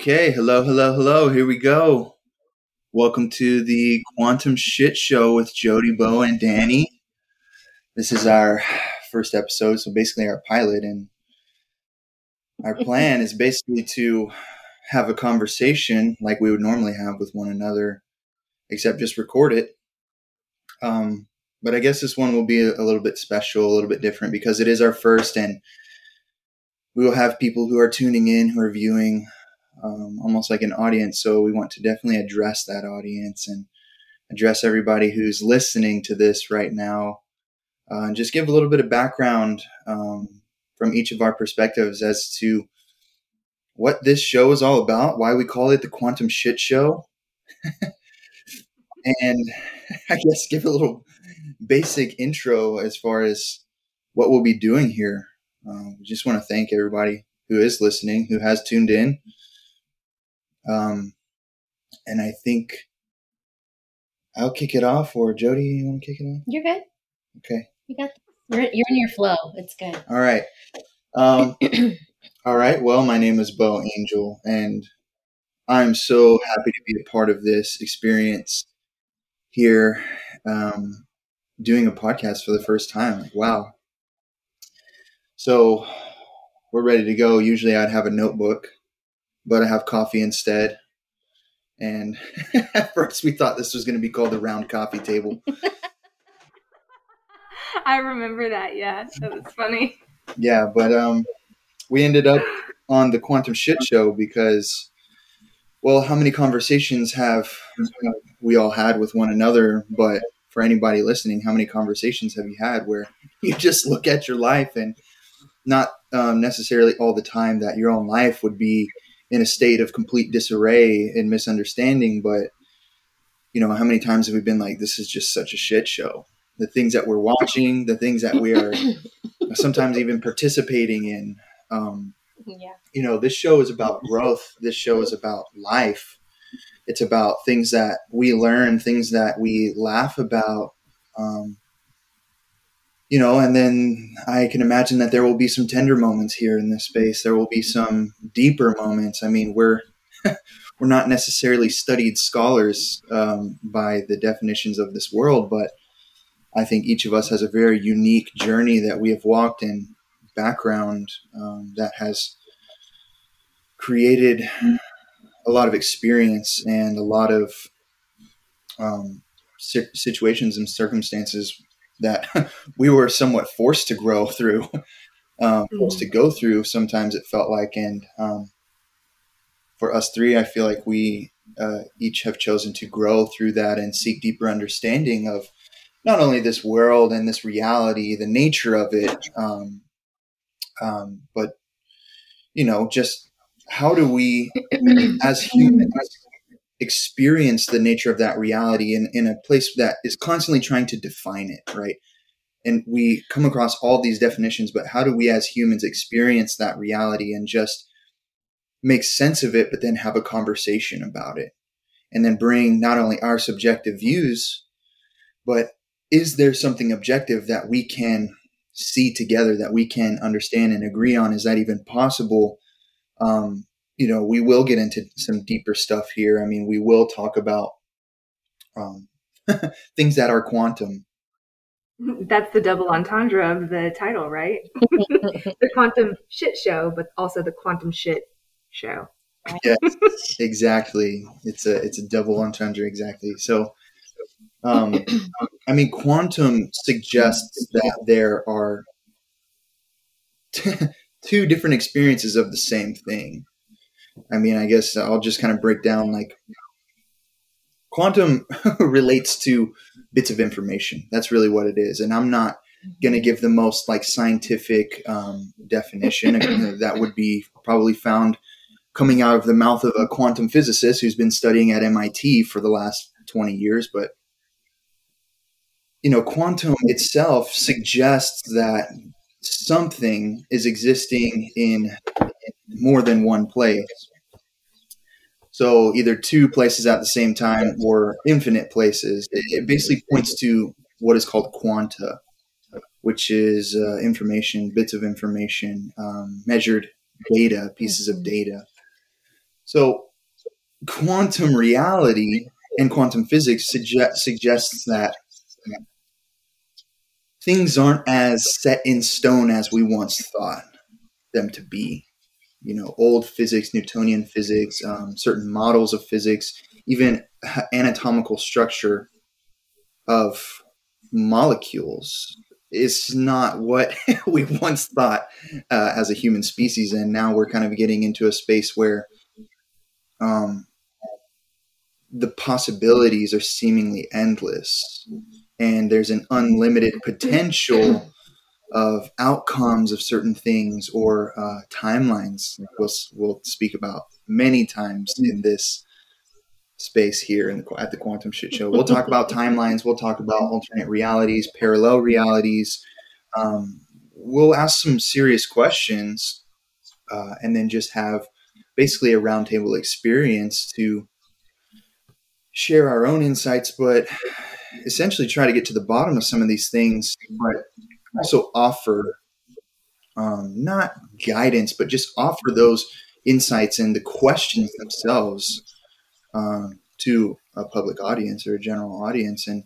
Okay, hello, hello, hello. Here we go. Welcome to the Quantum Shit Show with Jodi, Beau, and Danni. This is our first episode, so basically our pilot, and our plan is basically to have a conversation like we would normally have with one another, except just record it. Um, but I guess this one will be a, a little bit special, a little bit different because it is our first, and we will have people who are tuning in, who are viewing, um, almost like an audience. So we want to definitely address that audience and address everybody who's listening to this right now, uh, and just give a little bit of background um, from each of our perspectives as to what this show is all about, why we call it the Quantum Shit Show, and I guess give a little basic intro as far as what we'll be doing here. Um, we just want to thank everybody who is listening, who has tuned in. Um, and I think I'll kick it off, or Jodi, you want to kick it off? You're good. Okay. You got. You're, you're in your flow. It's good. All right. Um, all right. Well, my name is Beau Angel, and I'm so happy to be a part of this experience here, um, doing a podcast for the first time. Like, wow. So we're ready to go. Usually I'd have a notebook, but I have coffee instead. And at first we thought this was going to be called the round coffee table. I remember that. Yeah, that was funny. Yeah, but um, we ended up on the Quantum Shit Show because, well, how many conversations have we all had with one another? But for anybody listening, how many conversations have you had where you just look at your life and not um, necessarily all the time that your own life would be in a state of complete disarray and misunderstanding, but you know, how many times have we been like, this is just such a shit show? The things that we're watching, the things that we are sometimes even participating in. Um, Yeah. you know, this show is about growth. This show is about life. It's about things that we learn, things that we laugh about. Um, you know, and then I can imagine that there will be some tender moments here in this space. There will be some deeper moments. I mean, we're we're not necessarily studied scholars um, by the definitions of this world, but I think each of us has a very unique journey that we have walked in, background um, that has created a lot of experience and a lot of um, situations and circumstances that we were somewhat forced to grow through, um, forced to go through. Sometimes it felt like, and um, for us three, I feel like we uh, each have chosen to grow through that and seek deeper understanding of not only this world and this reality, the nature of it, um, um, but you know, just how do we, as humans, experience the nature of that reality in, in a place that is constantly trying to define it, right? And we come across all these definitions, but how do we as humans experience that reality and just make sense of it, but then have a conversation about it? And then bring not only our subjective views, but is there something objective that we can see together, that we can understand and agree on? Is that even possible? Um, you know, we will get into some deeper stuff here. I mean, we will talk about um, things that are quantum. That's the double entendre of the title, right? the quantum shit show, but also the quantum shit show. Yes, exactly. It's a it's a double entendre, exactly. So, um, I mean, quantum suggests that there are two different experiences of the same thing. I mean, I guess I'll just kind of break down like quantum relates to bits of information. That's really what it is. And I'm not going to give the most like scientific um, definition that would be probably found coming out of the mouth of a quantum physicist who's been studying at MIT for the last 20 years. But, you know, quantum itself suggests that something is existing in more than one place. So either two places at the same time or infinite places. It, it basically points to what is called quanta, which is uh, information, bits of information, um, measured data, pieces of data. So, quantum reality and quantum physics suggest, suggests that things aren't as set in stone as we once thought them to be. You know, old physics, Newtonian physics, um, certain models of physics, even anatomical structure of molecules is not what we once thought uh, as a human species. And now we're kind of getting into a space where um, the possibilities are seemingly endless and there's an unlimited potential of outcomes of certain things or uh, timelines we'll, we'll speak about many times in this space here in the, at the quantum shit show. We'll talk about timelines we'll talk about alternate realities parallel realities um, we'll ask some serious questions uh, and then just have basically a roundtable experience to share our own insights, but essentially try to get to the bottom of some of these things, but also offer um, not guidance, but just offer those insights and the questions themselves um, to a public audience or a general audience and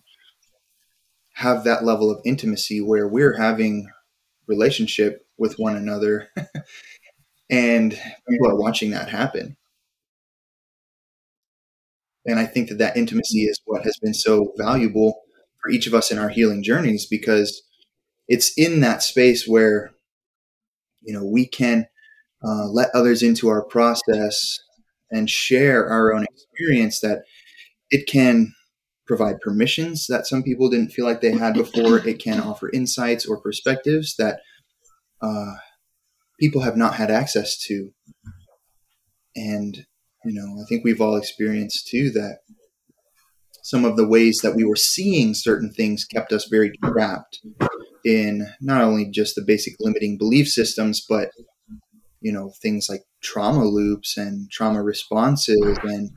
have that level of intimacy where we're having relationship with one another and people are watching that happen. And I think that that intimacy is what has been so valuable for each of us in our healing journeys because it's in that space where, you know, we can uh, let others into our process and share our own experience that it can provide permissions that some people didn't feel like they had before. It can offer insights or perspectives that uh, people have not had access to. And you know, I think we've all experienced too that some of the ways that we were seeing certain things kept us very trapped in not only just the basic limiting belief systems, but you know things like trauma loops and trauma responses and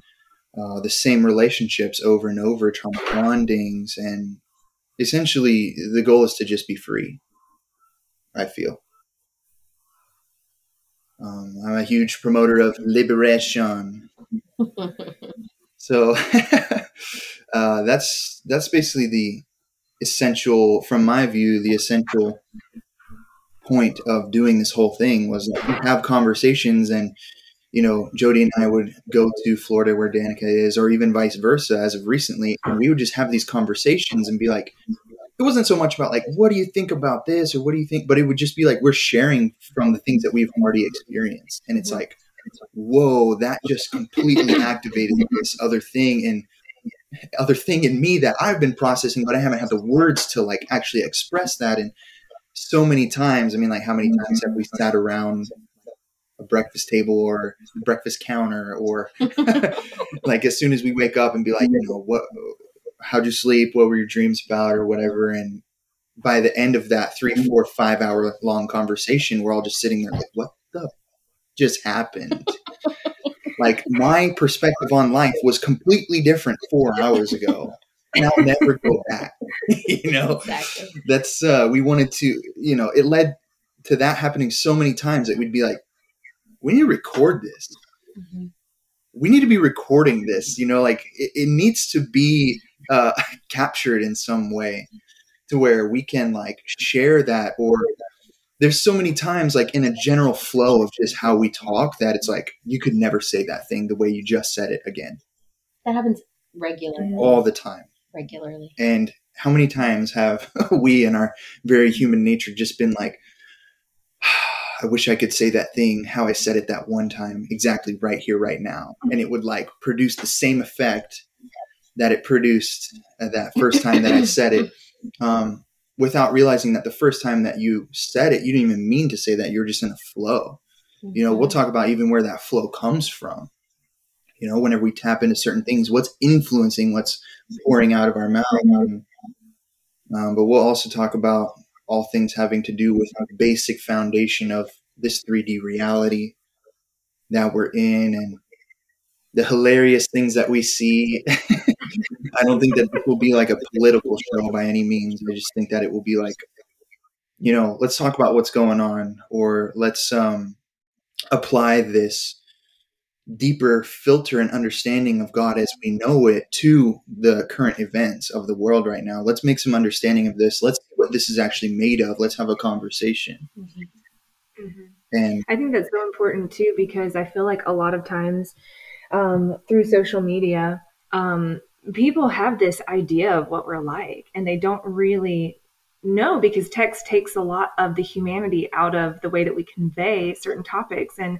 uh, the same relationships over and over, trauma bondings, and essentially the goal is to just be free. I feel. Um, I'm a huge promoter of liberation. so uh, that's that's basically the essential, from my view, the essential point of doing this whole thing was have conversations and you know jodi and i would go to florida where danica is or even vice versa as of recently and we would just have these conversations and be like it wasn't so much about like what do you think about this or what do you think but it would just be like we're sharing from the things that we've already experienced. And it's like whoa that just completely activated this other thing. And other thing in me that i've been processing but i haven't had the words to like actually express that and so many times i mean like how many mm-hmm. times have we sat around a breakfast table or the breakfast counter or like as soon as we wake up and be like you know what how'd you sleep? What were your dreams about, or whatever? And by the end of that three, four, five hour long conversation, we're all just sitting there like, what the just happened? like my perspective on life was completely different four hours ago. And I'll never go back. you know, exactly. that's uh, we wanted to, you know, it led to that happening so many times that we'd be like, we need to record this. Mm-hmm. We need to be recording this. You know, like it, it needs to be uh, captured in some way to where we can like share that or there's so many times like in a general flow of just how we talk that it's like you could never say that thing the way you just said it again. That happens regularly. All the time. Regularly. And how many times have we in our very human nature just been like I wish I could say that thing how I said it that one time exactly right here right now. And it would like produce the same effect that it produced that first time that I said it, um, without realizing that the first time that you said it, you didn't even mean to say that. You're just in a flow. Mm-hmm. You know, we'll talk about even where that flow comes from. You know, whenever we tap into certain things, what's influencing what's pouring out of our mouth. Um, um, but we'll also talk about all things having to do with the basic foundation of this 3D reality that we're in and the hilarious things that we see. I don't think that this will be like a political show by any means. I just think that it will be like, you know, let's talk about what's going on, or let's um, apply this deeper filter and understanding of God as we know it to the current events of the world right now. Let's make some understanding of this. Let's see what this is actually made of. Let's have a conversation. Mm-hmm. Mm-hmm. And I think that's so important too because I feel like a lot of times um, through social media, um, people have this idea of what we're like and they don't really know because text takes a lot of the humanity out of the way that we convey certain topics and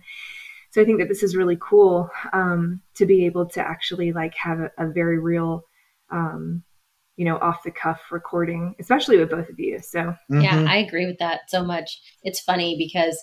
so i think that this is really cool um, to be able to actually like have a, a very real um, you know off the cuff recording especially with both of you so mm-hmm. Yeah, I agree with that so much. It's funny because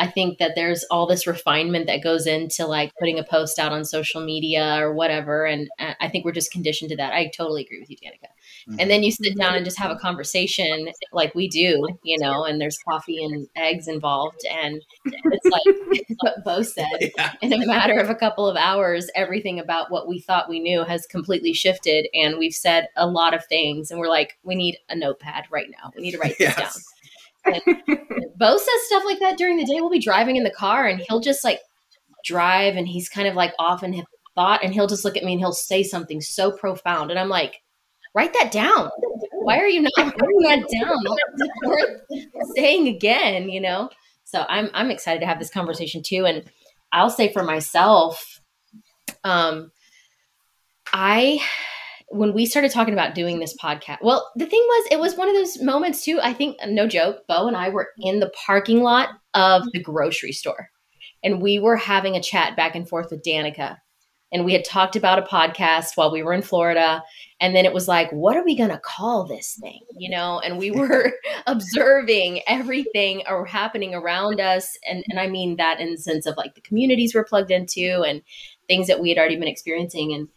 I think that there's all this refinement that goes into like putting a post out on social media or whatever. And uh, I think we're just conditioned to that. I totally agree with you, Danica. Mhm. And then you sit down and just have a conversation like we do, you know, and there's coffee and eggs involved. And it's like what Beau said. Yeah. In a matter of a couple of hours, everything about what we thought we knew has completely shifted. And we've said a lot of things. And we're like, we need a notepad right now. We need to write this down. Beau says stuff like that during the day. We'll be driving in the car and he'll just like drive and he's kind of like off in his thought and he'll just look at me and he'll say something so profound. And I'm like, write that down. Why are you not writing that down? Saying again, you know? So I'm I'm excited to have this conversation too. And I'll say for myself, um, I when we started talking about doing this podcast, well, the thing was, it was one of those moments too. I think, no joke, Beau and I were in the parking lot of the grocery store and we were having a chat back and forth with Danica. And we had talked about a podcast while we were in Florida. And then it was like, what are we going to call this thing? You know, and we were observing everything or happening around us. And, and I mean that in the sense of like the communities we're plugged into and things that we had already been experiencing. And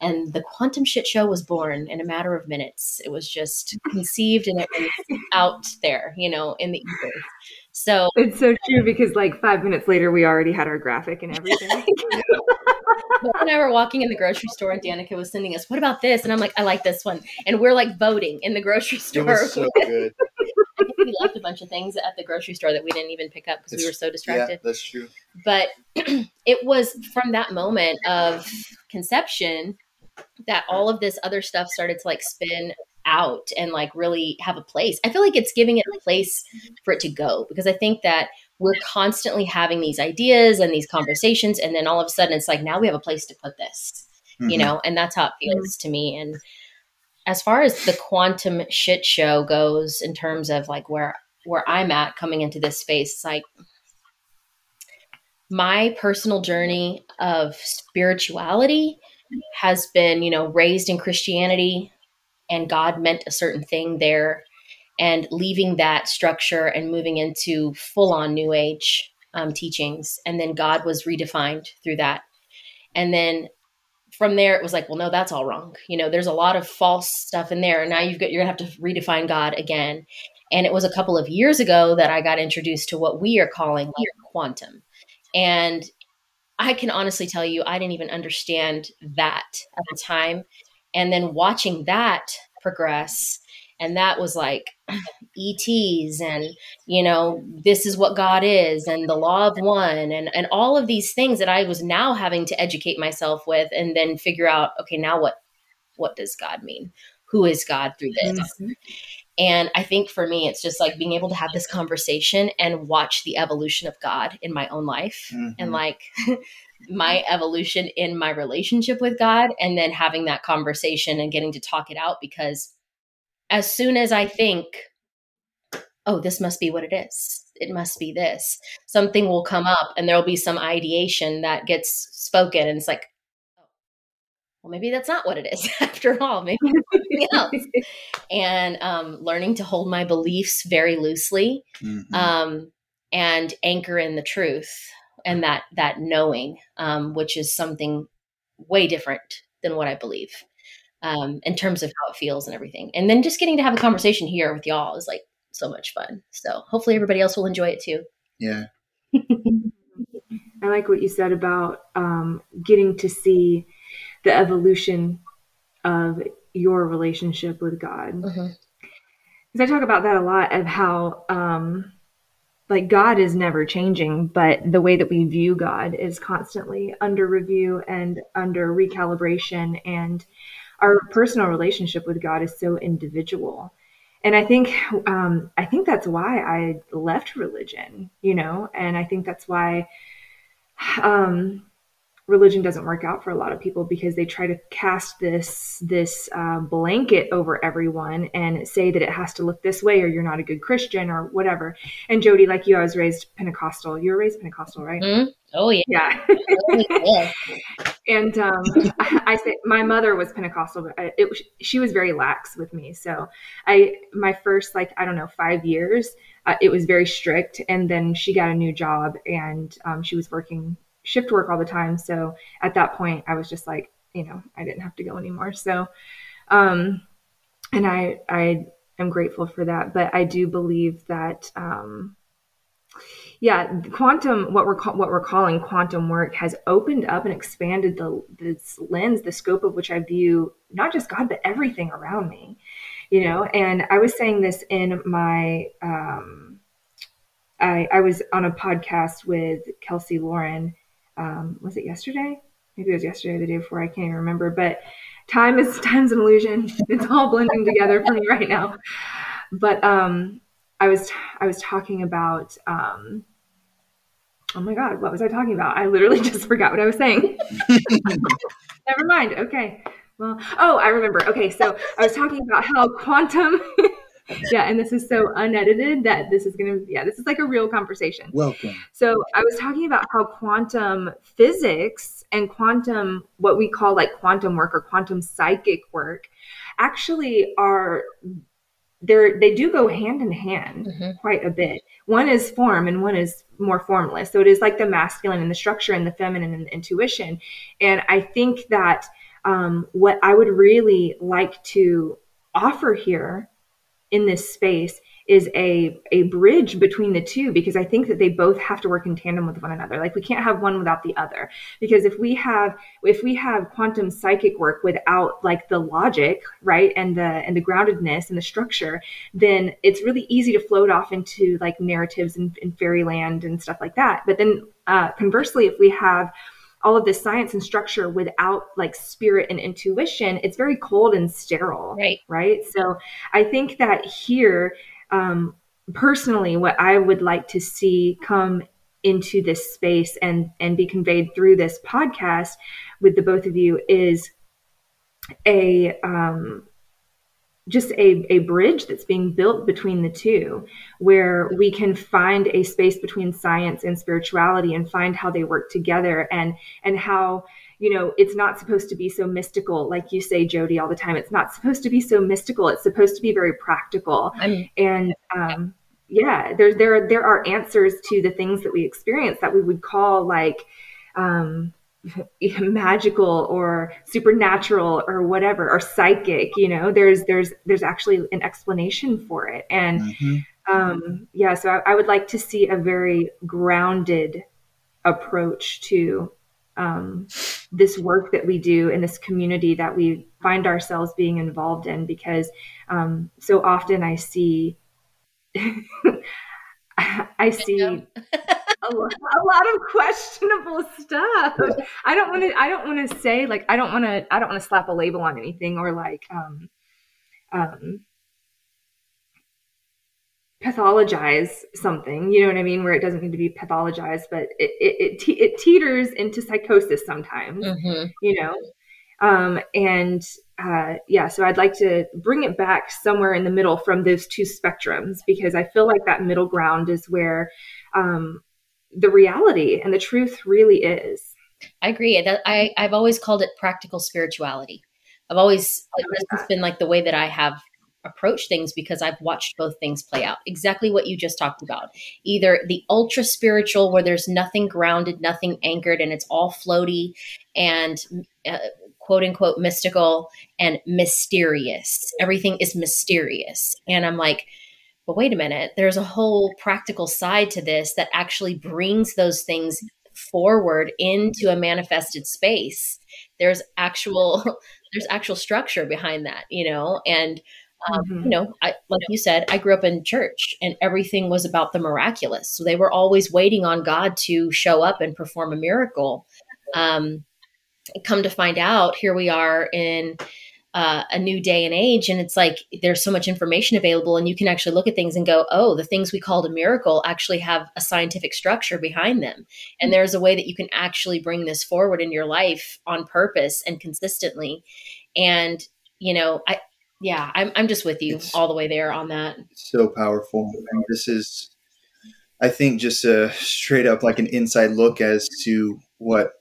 and the quantum shit show was born in a matter of minutes it was just conceived and it was out there you know in the ether so it's so true because like five minutes later we already had our graphic and everything Beau and I were walking in the grocery store, and Danica was sending us, "What about this?" And I'm like, "I like this one." And we're like voting in the grocery It store. was so good. I think we left a bunch of things at the grocery store that we didn't even pick up because we were so distracted. Yeah, distracted. that's true. But it was from that moment of conception that all of this other stuff started to like spin out and like really have a place. I feel like it's giving it a place for it to go because I think that we're constantly having these ideas and these conversations and then all of a sudden it's like now we have a place to put this you Mhm. know and that's how it feels to me and as far as the quantum shit show goes in terms of like where where i'm at coming into this space it's like my personal journey of spirituality has been you know raised in christianity and god meant a certain thing there. And leaving that structure and moving into full on new age um, teachings. And then god was redefined through that. And then from there it was like well no that's all wrong. You know there's a lot of false stuff in there. And now you've got you're gonna have to redefine god again. And it was a couple of years ago that i got introduced to what we are calling quantum. And i can honestly tell you i didn't even understand that at the time. And then watching that progress and that was like ets and you know this is what god is and the law of one and and all of these things that i was now having to educate myself with and then figure out okay now what what does god mean? Who is god through this? Mhm. And i think for me it's just like being able to have this conversation and watch the evolution of god in my own life Mhm. and like my evolution in my relationship with god and then having that conversation and getting to talk it out because as soon as I think, oh, this must be what it is, it must be this, something will come up and there'll be some ideation that gets spoken. And it's like, well, maybe that's not what it is after all. Maybe it's something else. And um, learning to hold my beliefs very loosely Mhm. um, and anchor in the truth and that that knowing, um, which is something way different than what I believe um, in terms of how it feels and everything. And then just getting to have a conversation here with y'all is like so much fun. So hopefully everybody else will enjoy it too. yeah. I like what you said about um, getting to see the evolution of your relationship with God. Mhm. Because I talk about that a lot of how um, like God is never changing, but the way that we view God is constantly under review and under recalibration. And our personal relationship with God is so individual. And I think um, I think that's why I left religion, you know, and I think that's why um, religion doesn't work out for a lot of people because they try to cast this this uh, blanket over everyone and say that it has to look this way or you're not a good Christian or whatever. And Jodi, like you, I was raised Pentecostal. You were raised Pentecostal, right? Mm-hmm. Oh yeah, yeah. yeah. and um, I, I, say my mother was Pentecostal, but I, it, she was very lax with me. So I my first like I don't know five years. Uh, it was very strict, and then she got a new job, and um, she was working shift work all the time. So at that point, I was just like, you know, I didn't have to go anymore. So, um, and I, I am grateful for that. But I do believe that, um, yeah, quantum, what we're what we're calling quantum work, has opened up and expanded the this lens, the scope of which I view not just God but everything around me. You know, and I was saying this in my. Um, I, I was on a podcast with Kelsey Lauren, um, was it yesterday? Maybe it was yesterday or the day before. I can't even remember. But time is time's an illusion. It's all blending together for me right now. But um, I was I was talking about. Um, oh my god, what was I talking about? I literally just forgot what I was saying. Never mind. Okay. Well, oh, I remember. Okay, so I was talking about how quantum yeah, and this is so unedited that this is going to, yeah, this is like a real conversation. Welcome. So I was talking about how quantum physics and quantum, what we call like quantum work or quantum psychic work, actually are they're they do go hand in hand mm-hmm. quite a bit. One is form and one is more formless. So it is like the masculine and the structure and the feminine and the intuition. And I think that um, what I would really like to offer here in this space is a a bridge between the two because I think that they both have to work in tandem with one another. Like we can't have one without the other. Because if we have if we have quantum psychic work without like the logic, right, and the and the groundedness and the structure, then it's really easy to float off into like narratives and, in fairyland and stuff like that. But then uh, conversely, if we have all of this science and structure without like spirit and intuition, it's very cold and sterile. Right. Right. So I think that here, um, personally, what I would like to see come into this space and and be conveyed through this podcast with the both of you is a um, just a, a bridge that's being built between the two where we can find a space between science and spirituality and find how they work together and and how you know it's not supposed to be so mystical. Like you say jodi all the time it's not supposed to be so mystical. It's supposed to be very practical. I'm, and um, yeah there there there are answers to the things that we experience that we would call like um, magical or supernatural or whatever or psychic you know there's there's there's actually an explanation for it and mm-hmm. um yeah so I, I, would like to see a very grounded approach to um this work that we do in this community that we find ourselves being involved in because um so often i see I see a, lot, a lot of questionable stuff. I don't want to. I don't want to say like I don't want to. I don't want to slap a label on anything or like um um pathologize something. You know what I mean? Where it doesn't need to be pathologized, but it it it, te- it teeters into psychosis sometimes. Mm-hmm. You know, um, and uh, yeah, so I'd like to bring it back somewhere in the middle from those two spectrums because I feel like that middle ground is where um, the reality and the truth really is. I agree. I, I've always called it practical spirituality. I've always, this has been like the way that I have approached things because I've watched both things play out. Exactly what you just talked about. Either the ultra spiritual, where there's nothing grounded, nothing anchored, and it's all floaty and uh, quote unquote mystical and mysterious. Everything is mysterious. And I'm like, but wait a minute, there's a whole practical side to this that actually brings those things forward into a manifested space. There's actual there's actual structure behind that, you know, and Um, mm-hmm. You know, I, like you said, I grew up in church and everything was about the miraculous. So they were always waiting on God to show up and perform a miracle. Um, come to find out, here we are in uh, a new day and age, and it's like there's so much information available, and you can actually look at things and go, "Oh, the things we called a miracle actually have a scientific structure behind them." And there's a way that you can actually bring this forward in your life on purpose and consistently. And you know, I yeah, I'm I'm just with you it's, all the way there on that. So powerful. And this is, I think, just a straight up like an inside look as to what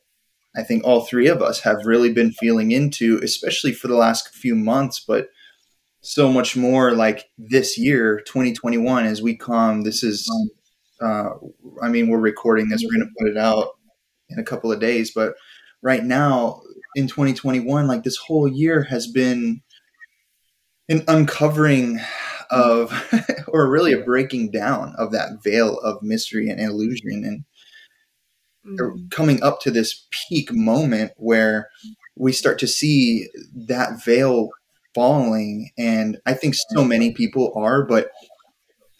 I think all three of us have really been feeling into, especially for the last few months, but so much more like this year, 2021, as we come. This is, uh, I mean, we're recording this, we're going to put it out in a couple of days, but right now in 2021, like this whole year has been an uncovering of, or really a breaking down of that veil of mystery and illusion. And mm-hmm. coming up to this peak moment where we start to see that veil falling and i think so many people are but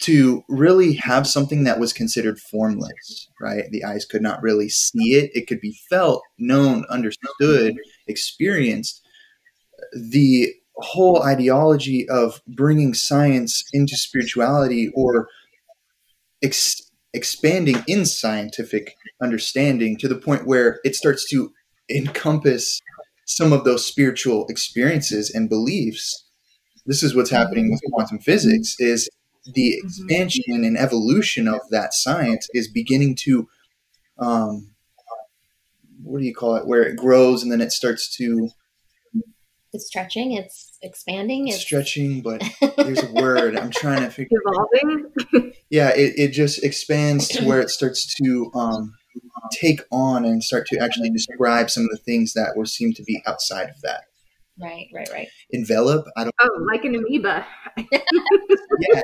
to really have something that was considered formless right? The eyes could not really see it. It could be felt known understood experienced. The whole ideology of bringing science into spirituality or ex- expanding in scientific understanding to the point where it starts to encompass some of those spiritual experiences and beliefs this is what's happening with quantum physics is the mm-hmm. expansion and evolution of that science is beginning to um, what do you call it where it grows and then it starts to it's stretching, it's expanding, it's stretching, but there's a word I'm trying to figure. Evolving. yeah, it, it just expands to where it starts to um, take on and start to actually describe some of the things that were seem to be outside of that. Right, right, right. Envelop. I don't. Oh, like an amoeba. yeah,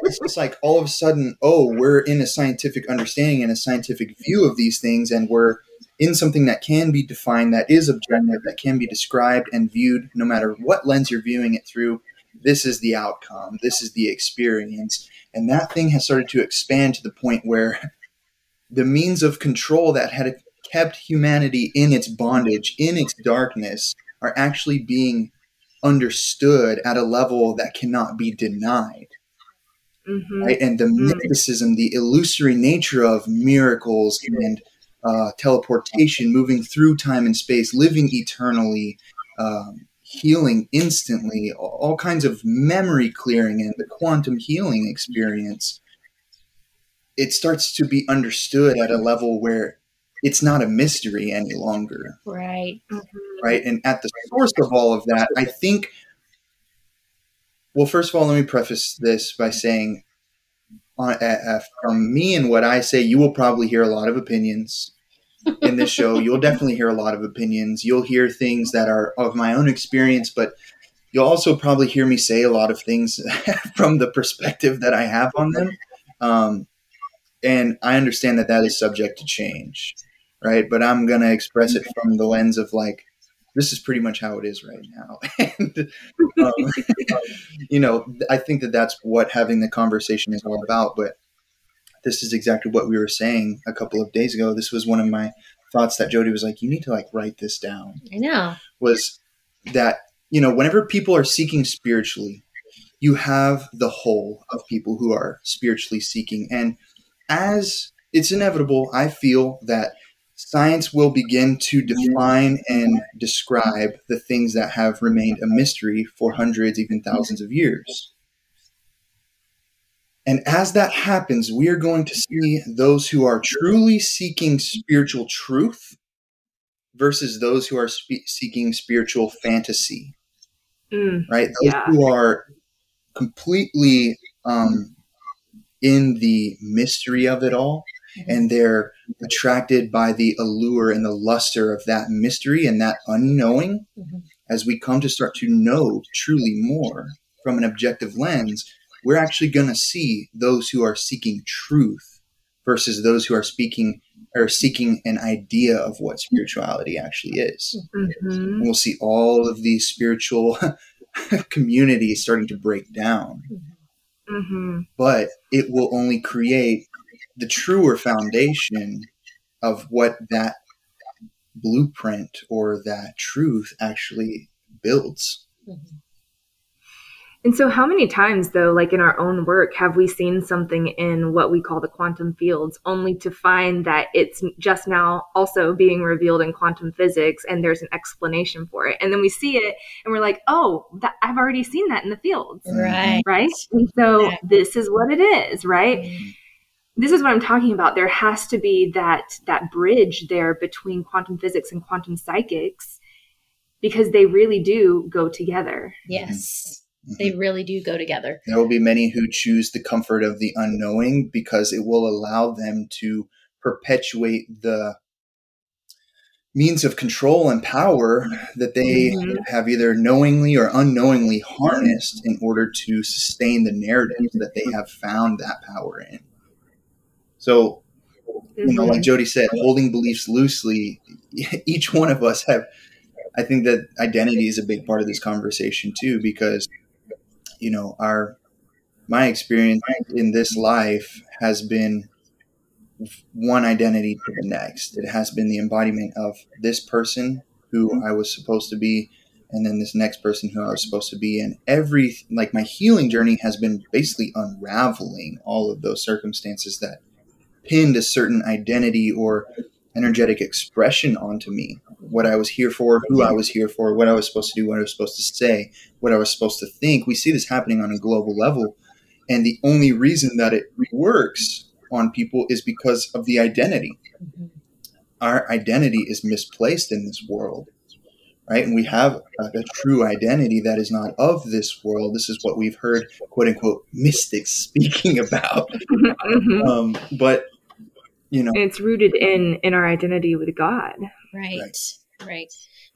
it's just like all of a sudden, oh, we're in a scientific understanding and a scientific view of these things, and we're in something that can be defined, that is objective, that can be described and viewed no matter what lens you're viewing it through. This is the outcome, this is the experience. And that thing has started to expand to the point where the means of control that had kept humanity in its bondage, in its darkness, are actually being understood at a level that cannot be denied. Mm-hmm. Right? And the mm-hmm. mysticism, the illusory nature of miracles and uh, teleportation, moving through time and space, living eternally, um, healing instantly, all kinds of memory clearing and the quantum healing experience, it starts to be understood at a level where it's not a mystery any longer. Right. Right. And at the source of all of that, I think, well, first of all, let me preface this by saying, uh, uh, from me and what I say, you will probably hear a lot of opinions in this show. You'll definitely hear a lot of opinions. You'll hear things that are of my own experience, but you'll also probably hear me say a lot of things from the perspective that I have on them. Um, and I understand that that is subject to change, right? But I'm going to express it from the lens of like, this is pretty much how it is right now. and, um, you know, I think that that's what having the conversation is all about. But this is exactly what we were saying a couple of days ago. This was one of my thoughts that Jodi was like, you need to like write this down. I know. Was that, you know, whenever people are seeking spiritually, you have the whole of people who are spiritually seeking. And as it's inevitable, I feel that science will begin to define and describe the things that have remained a mystery for hundreds, even thousands of years. And as that happens, we are going to see those who are truly seeking spiritual truth versus those who are spe- seeking spiritual fantasy. Mm, right? Those yeah. who are completely um, in the mystery of it all and they're attracted by the allure and the luster of that mystery and that unknowing mm-hmm. as we come to start to know truly more from an objective lens we're actually going to see those who are seeking truth versus those who are speaking or seeking an idea of what spirituality actually is. Mm-hmm. We'll see all of these spiritual communities starting to break down. Mm-hmm. But it will only create the truer foundation of what that blueprint or that truth actually builds. Mhm. And so, how many times, though, like in our own work, have we seen something in what we call the quantum fields only to find that it's just now also being revealed in quantum physics and there's an explanation for it? And then we see it and we're like, oh, that, I've already seen that in the fields, Right. right? And so, Yeah. this is what it is, right? Mm-hmm. this is what I'm talking about. There has to be that that bridge there between quantum physics and quantum psychics because they really do go together. Yes. Mm-hmm. Mhm. They really do go together. There will be many who choose the comfort of the unknowing because it will allow them to perpetuate the means of control and power that they Mhm. have either knowingly or unknowingly harnessed in order to sustain the narrative that they have found that power in. So, you know, like Jodi said, holding beliefs loosely, each one of us have, I think that identity is a big part of this conversation too, because, you know, our, my experience in this life has been one identity to the next. It has been the embodiment of this person who I was supposed to be, and then this next person who I was supposed to be. And every, like, my healing journey has been basically unraveling all of those circumstances that pinned a certain identity or energetic expression onto me. What I was here for, who I was here for, what I was supposed to do, what I was supposed to say, what I was supposed to think. We see this happening on a global level. And the only reason that it works on people is because of the identity. Mhm. Our identity is misplaced in this world, right? And we have a, a true identity that is not of this world. This is what we've heard, quote unquote, mystics speaking about. Mhm. Um, but, you know, And it's rooted in in our identity with God. Right. Right. Right.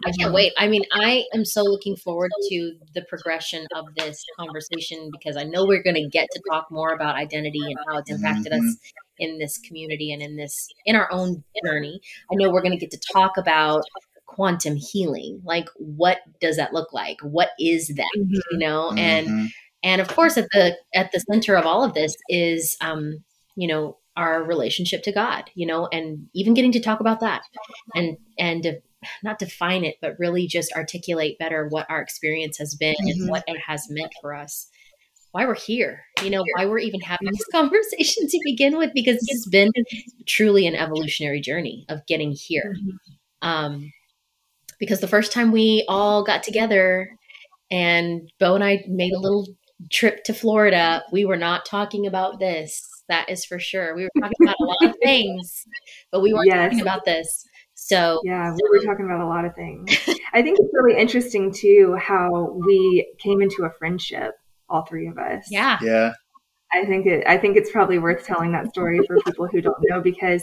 I can't wait. I mean, I am so looking forward to the progression of this conversation because I know we're going to get to talk more about identity and how it's impacted us in this community and in this in our own journey. I know we're going to get to talk about quantum healing. Like what does that look like? What is that? You know? And mhm, and of course at the at the center of all of this is um you know our relationship to god you know and even getting to talk about that and and to, not define it but really just articulate better what our experience has been Mhm. and what it has meant for us why we're here you know why we're even having this conversation to begin with because this has been truly an evolutionary journey of getting here um because the first time we all got together and Beau and I made a little trip to Florida, we were not talking about this. That is for sure. We were talking about a lot of things, but we weren't Yes. talking about this. So, Yeah, we were talking about a lot of things. I think it's really interesting too how we came into a friendship, all three of us. yeah. yeah, I think it I think it's probably worth telling that story for people who don't know because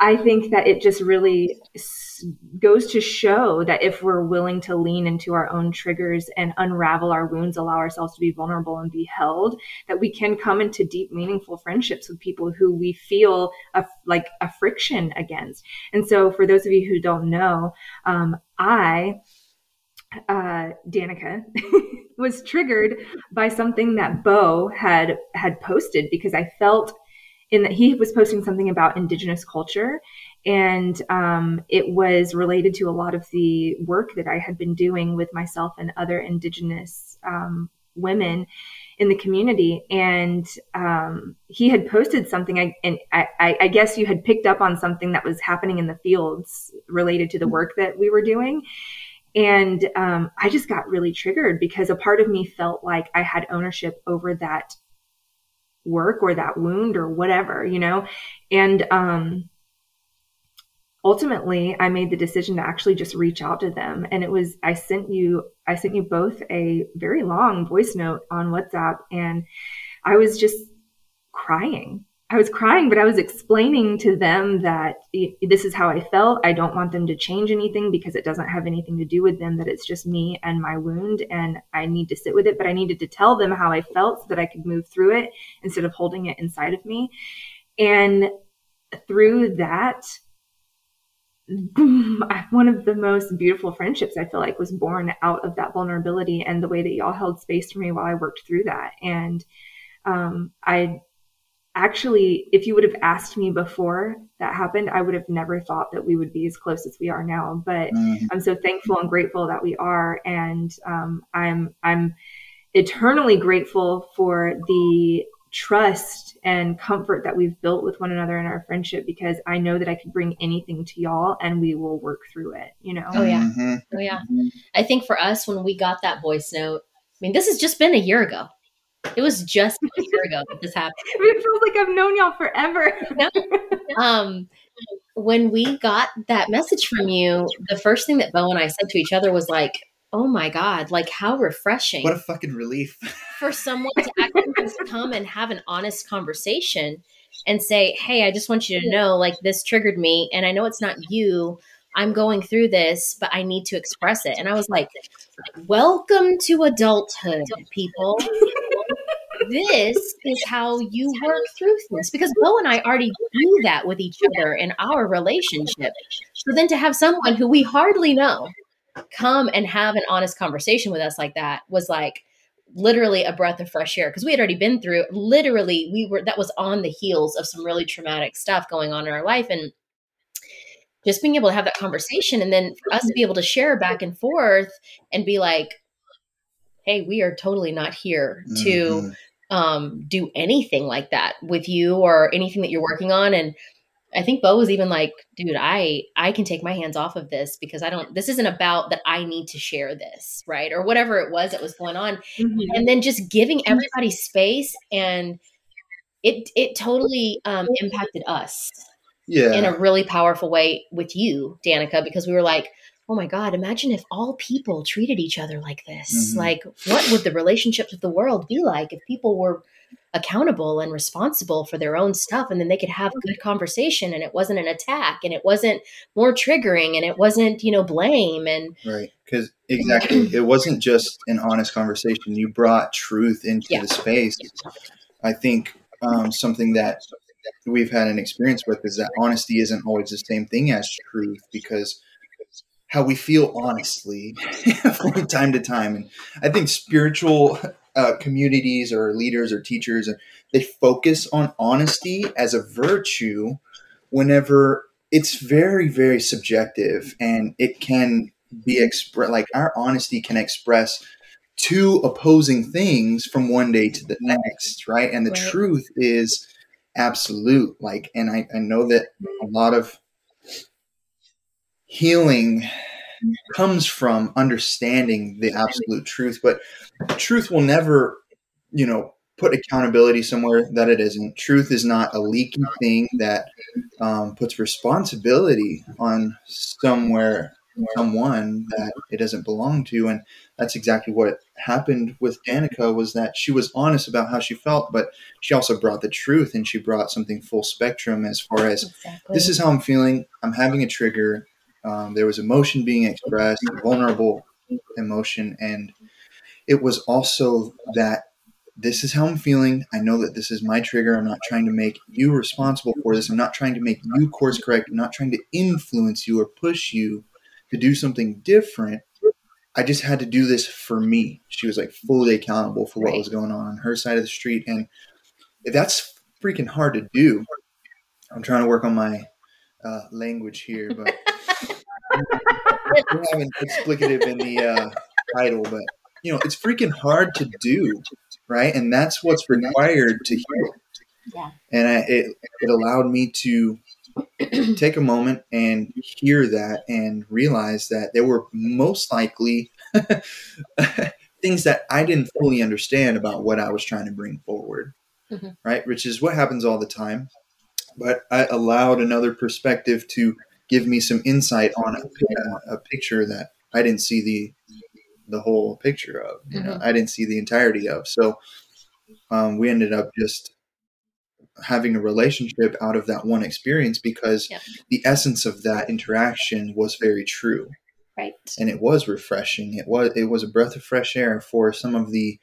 I think that it just really s- goes to show that if we're willing to lean into our own triggers and unravel our wounds, allow ourselves to be vulnerable and be held, that we can come into deep, meaningful friendships with people who we feel a, like a friction against. And so, for those of you who don't know, um, I, uh, Danica, was triggered by something that Beau had had posted because I felt in that he was posting something about indigenous culture and um, it was related to a lot of the work that I had been doing with myself and other indigenous um, women in the community and um, he had posted something I, and I, I, guess you had picked up on something that was happening in the fields related to the work that we were doing and um, I just got really triggered because a part of me felt like I had ownership over that work or that wound or whatever, you know? And um, ultimately, I made the decision to actually just reach out to them. And it was, I sent you, I sent you both a very long voice note on WhatsApp, and I was just crying. I was crying, but I was explaining to them that this is how I felt. I don't want them to change anything because it doesn't have anything to do with them, that it's just me and my wound, and I need to sit with it. But I needed to tell them how I felt so that I could move through it instead of holding it inside of me. And through that, one of the most beautiful friendships I feel like was born out of that vulnerability and the way that y'all held space for me while I worked through that. And um, I actually, if you would have asked me before that happened, I would have never thought that we would be as close as we are now. But mm-hmm. I'm so thankful and grateful that we are, and um, I'm I'm eternally grateful for the trust and comfort that we've built with one another in our friendship because I know that I could bring anything to y'all and we will work through it, you know? Oh, yeah. Mm-hmm. Oh, yeah. I think for us, when we got that voice note, I mean, this has just been a year ago. It was just a year ago that this happened. It feels like I've known y'all forever. um, when we got that message from you, the first thing that Beau and I said to each other was like, oh my God, like how refreshing. What a fucking relief. for someone to actually come and have an honest conversation and say, hey, I just want you to know, like this triggered me. And I know it's not you. I'm going through this, but I need to express it. And I was like, welcome to adulthood, people this is how you work through things because Beau and I already do that with each other in our relationship. So then to have someone who we hardly know come and have an honest conversation with us like that was like literally a breath of fresh air because we had already been through literally we were that was on the heels of some really traumatic stuff going on in our life and just being able to have that conversation and then for us to be able to share back and forth and be like hey we are totally not here to mm-hmm um, do anything like that with you or anything that you're working on. And I think Beau was even like, dude, I I can take my hands off of this because I don't this isn't about that I need to share this, right? Or whatever it was that was going on. Mm-hmm. And then just giving everybody space and it it totally um impacted us. Yeah. In a really powerful way with you, Danica, because we were like, oh my God, imagine if all people treated each other like this. Mm-hmm. Like, what would the relationships of the world be like if people were accountable and responsible for their own stuff and then they could have good conversation and it wasn't an attack and it wasn't more triggering and it wasn't, you know, blame and Right. Because exactly it wasn't just an honest conversation. You brought truth into yeah. the space. I think um, something that we've had an experience with is that honesty isn't always the same thing as truth because how we feel honestly from time to time. And I think spiritual uh, communities or leaders or teachers, they focus on honesty as a virtue whenever it's very, very subjective and it can be expressed like our honesty can express two opposing things from one day to the next, right? And the right. truth is absolute. Like, and I, I know that a lot of healing comes from understanding the absolute truth but truth will never you know put accountability somewhere that it isn't. Truth is not a leaky thing that um, puts responsibility on somewhere someone that it doesn't belong to and that's exactly what happened with danica was that she was honest about how she felt but she also brought the truth and she brought something full spectrum as far as exactly. this is how i'm feeling. I'm having a trigger um, there was emotion being expressed, vulnerable emotion, and it was also that this is how I'm feeling. I know that this is my trigger. I'm not trying to make you responsible for this. I'm not trying to make you course correct. I'm not trying to influence you or push you to do something different. I just had to do this for me. She was like fully accountable for what was going on on her side of the street. And if that's freaking hard to do. I'm trying to work on my uh, language here, but we have an explicative in the uh, title, but you know, it's freaking hard to do, right? And that's what's required to heal. Yeah. And I, it it allowed me to take a moment and hear that and realize that there were most likely things that I didn't fully understand about what I was trying to bring forward, mm-hmm. right? Which is what happens all the time. But I allowed another perspective to give me some insight on a, a picture that I didn't see the the whole picture of. You know, mm-hmm. I didn't see the entirety of. So um, we ended up just having a relationship out of that one experience because the essence of that interaction was very true. Right. And it was refreshing. It was it was a breath of fresh air for some of the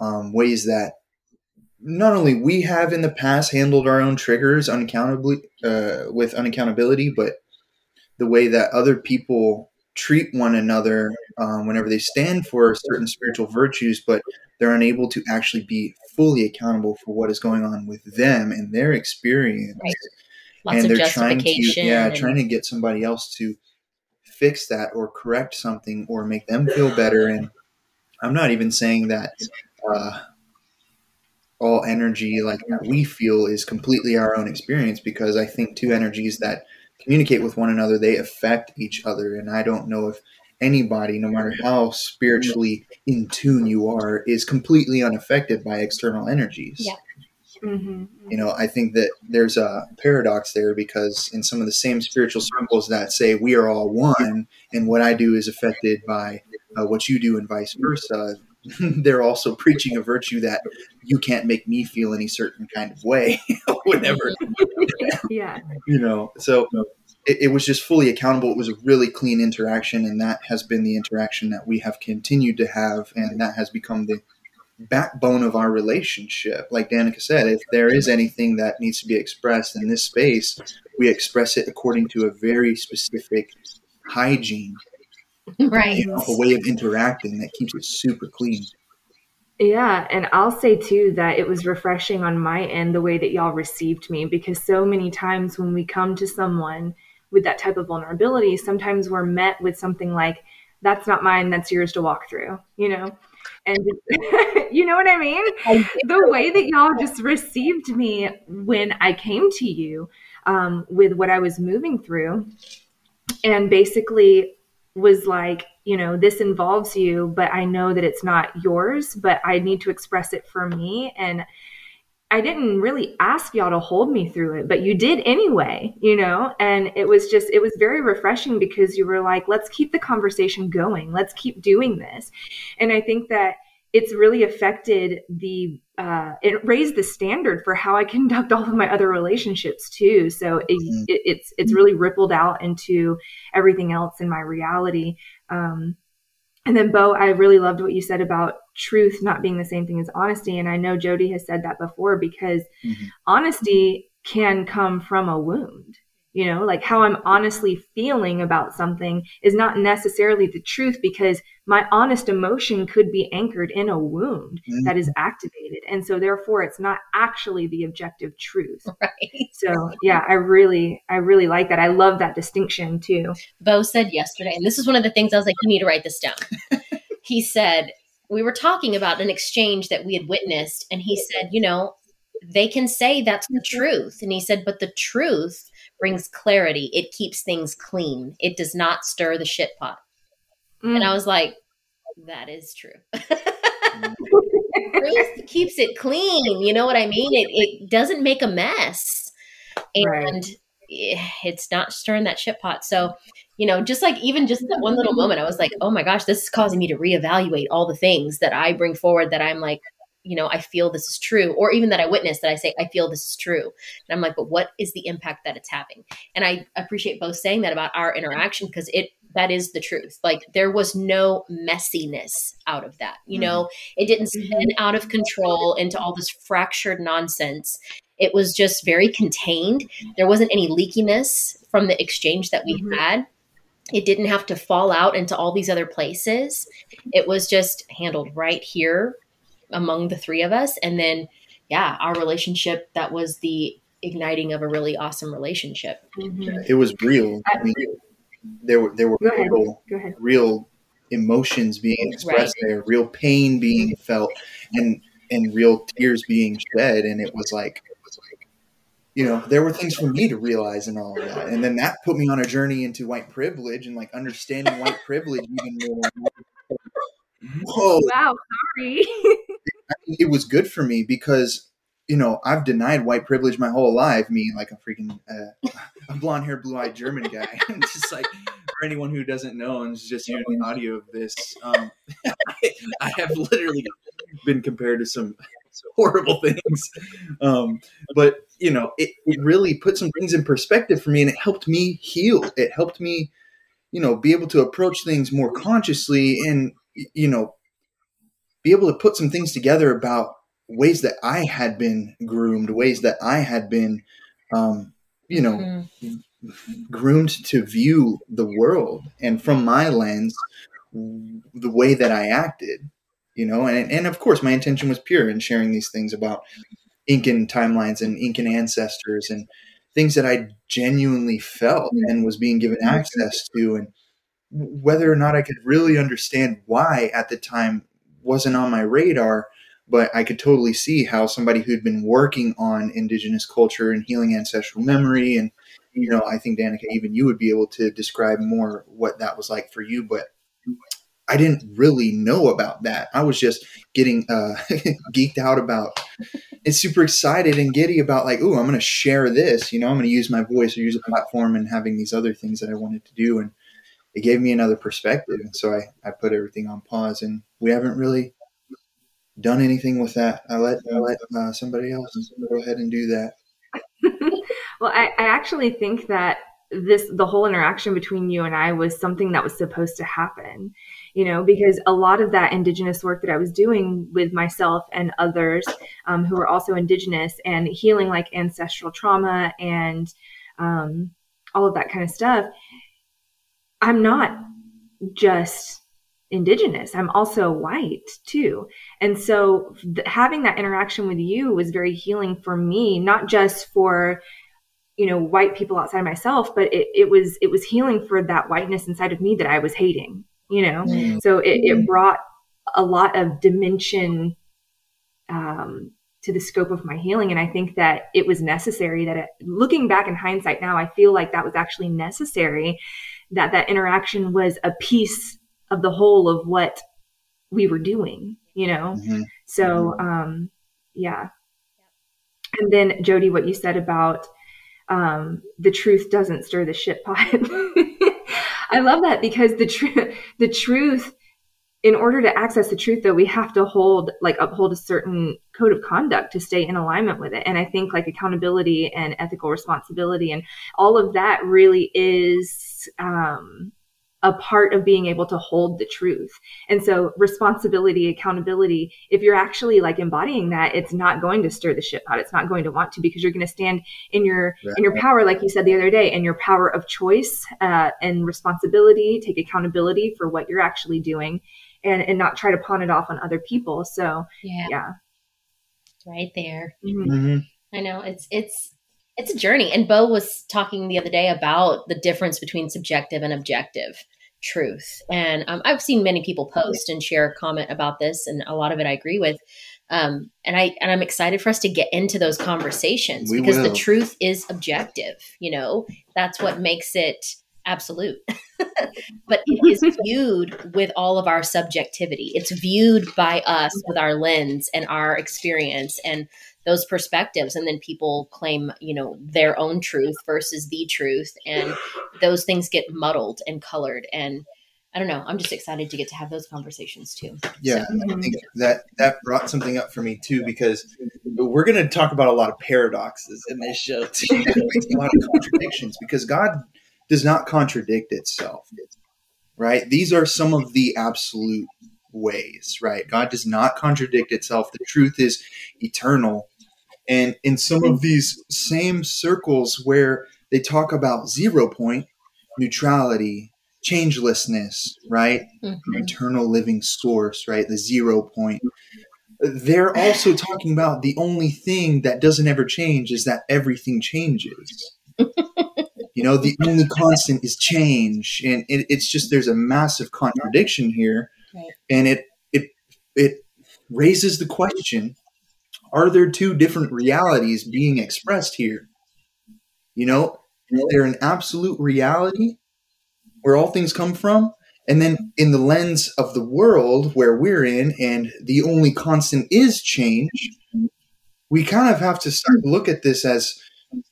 um, ways that not only we have in the past handled our own triggers unaccountably uh, with unaccountability, but the way that other people treat one another um, whenever they stand for certain spiritual virtues, but they're unable to actually be fully accountable for what is going on with them and their experience. Right. And they're trying to, yeah, and- trying to get somebody else to fix that or correct something or make them feel better. And I'm not even saying that uh, all energy like that we feel is completely our own experience because I think two energies that communicate with one another they affect each other and I don't know if anybody no matter how spiritually in tune you are is completely unaffected by external energies Yeah. hmm you know i think that there's a paradox there because in some of the same spiritual circles that say we are all one and what i do is affected by uh, what you do and vice versa they're also preaching a virtue that you can't make me feel any certain kind of way whenever Yeah. you know so it, it was just fully accountable. It was a really clean interaction and that has been the interaction that we have continued to have and that has become the backbone of our relationship. Like danica said if there is anything that needs to be expressed in this space we express it according to a very specific hygiene right. you know, a way of interacting that keeps it super clean Yeah, and I'll say too that it was refreshing on my end the way that y'all received me because so many times when we come to someone with that type of vulnerability, sometimes we're met with something like, that's not mine, that's yours to walk through, you know? And you know what I mean? The way that y'all just received me when I came to you um, with what I was moving through, and basically was like, you know, this involves you, but I know that it's not yours, but I need to express it for me. And I didn't really ask y'all to hold me through it, but you did anyway, you know? And it was just, it was very refreshing because you were like, let's keep the conversation going. Let's keep doing this. And I think that it's really affected the, uh, it raised the standard for how I conduct all of my other relationships too. So it, Mhm. it, it's, it's really rippled out into everything else in my reality. Um, and then, Beau, I really loved what you said about truth not being the same thing as honesty. And I know Jodi has said that before because Mhm. honesty can come from a wound. You know, like how I'm honestly feeling about something is not necessarily the truth because my honest emotion could be anchored in a wound Mhm. that is activated. And so, therefore, it's not actually the objective truth. Right. So, yeah, I really, I really like that. I love that distinction too. Beau said yesterday, and this is one of the things I was like, you need to write this down. he said, we were talking about an exchange that we had witnessed, and he said, you know, they can say that's the truth. And he said, but the truth brings clarity. It keeps things clean. It does not stir the shit pot. And I was like, that is true. keeps it clean. You know what I mean? It, it doesn't make a mess. And Right. eh, it's not stirring that shit pot. So, you know, just like even just that one little moment, I was like, oh my gosh, this is causing me to reevaluate all the things that I bring forward that I'm like, you know, I feel this is true, or even that I witness that I say, I feel this is true. And I'm like, but what is the impact that it's having? And I appreciate both saying that about our interaction because it, that is the truth. Like there was no messiness out of that. You know, it didn't spin out of control into all this fractured nonsense. It was just very contained. There wasn't any leakiness from the exchange that we Mhm. had. It didn't have to fall out into all these other places. It was just handled right here among the three of us. And then, yeah, our relationship that was the igniting of a really awesome relationship. Mhm. it was real I mean, there were there were Go real real emotions being expressed there, real pain being felt, and and real tears being shed. And it was like, you know, there were things for me to realize and all of that. And then that put me on a journey into white privilege and like understanding white privilege even more. Whoa, Wow, sorry. it was good for me because you know I've denied white privilege my whole life. Me like a freaking uh, a blonde haired, blue eyed German guy. just like for anyone who doesn't know and is just hearing the audio of this, um, I, I have literally been compared to some horrible things. Um, but you know, it, it really put some things in perspective for me, and it helped me heal. It helped me, you know, be able to approach things more consciously and you know be able to put some things together about ways that I had been groomed, ways that I had been, um, you know, Mhm. groomed to view the world. And from my lens the way that I acted, you know, and and of course my intention was pure in sharing these things about Incan timelines and Incan ancestors and things that I genuinely felt and was being given access to and whether or not I could really understand why at the time wasn't on my radar, but I could totally see how somebody who'd been working on indigenous culture and healing ancestral memory and you know, I think Danica, even you would be able to describe more what that was like for you, but I didn't really know about that. I was just getting uh, geeked out about it, super excited and giddy about like, oh, I'm going to share this. You know, I'm going to use my voice or use a platform and having these other things that I wanted to do. And it gave me another perspective. And so I, I put everything on pause and we haven't really done anything with that. I let, I let uh, somebody else go ahead and do that. well, I, I actually think that this the whole interaction between you and I was something that was supposed to happen, you know, because a lot of that indigenous work that I was doing with myself and others um, who are also indigenous and healing like ancestral trauma and um, all of that kind of stuff, I'm not just indigenous i'm also white too. And so th- having that interaction with you was very healing for me not just for you know white people outside of myself but it, it was it was healing for that whiteness inside of me that i was hating you know? Mm-hmm. so it, it brought a lot of dimension um, to the scope of my healing and i think that it was necessary that it, looking back in hindsight now i feel like that was actually necessary that that interaction was a piece of the whole of what we were doing, you know? Mm-hmm. So, mm-hmm. um, yeah. And then Jodi, what you said about, um, the truth doesn't stir the shit pot. I love that because the truth, the truth, in order to access the truth though, we have to hold, like uphold a certain code of conduct to stay in alignment with it. And I think like accountability and ethical responsibility and all of that really is, um, a part of being able to hold the truth. And so responsibility, accountability, if you're actually like embodying that, it's not going to stir the shit pot. It's not going to want to because you're going to stand in your, right. in your power, like you said the other day, and your power of choice, uh, and responsibility, take accountability for what you're actually doing and, and not try to pawn it off on other people. So yeah, yeah. Right there. Mm-hmm. Mm-hmm. I know it's, it's, it's a journey. And Beau was talking the other day about the difference between subjective and objective truth. And um, I've seen many people post and share a comment about this, and a lot of it I agree with. Um, and I and I'm excited for us to get into those conversations we because will. the truth is objective. You know, that's what makes it absolute. but it is viewed with all of our subjectivity. It's viewed by us with our lens and our experience and those perspectives and then people claim you know their own truth versus the truth and those things get muddled and colored and I don't know. I'm just excited to get to have those conversations too. Yeah, so. I think mm-hmm. that that brought something up for me too because we're going to talk about a lot of paradoxes in this show too, a lot of contradictions because God does not contradict itself, right? These are some of the absolute ways, right? God does not contradict itself. The truth is eternal, and in some of these same circles where they talk about zero point, neutrality, changelessness, right? Mm-hmm. Eternal living source, right? The zero point. They're also talking about the only thing that doesn't ever change is that everything changes. you know, the only constant is change. And it, it's just there's a massive contradiction here. Right. And it it it raises the question are there two different realities being expressed here? You know, is there an absolute reality where all things come from? And then in the lens of the world where we're in, and the only constant is change, we kind of have to start to look at this as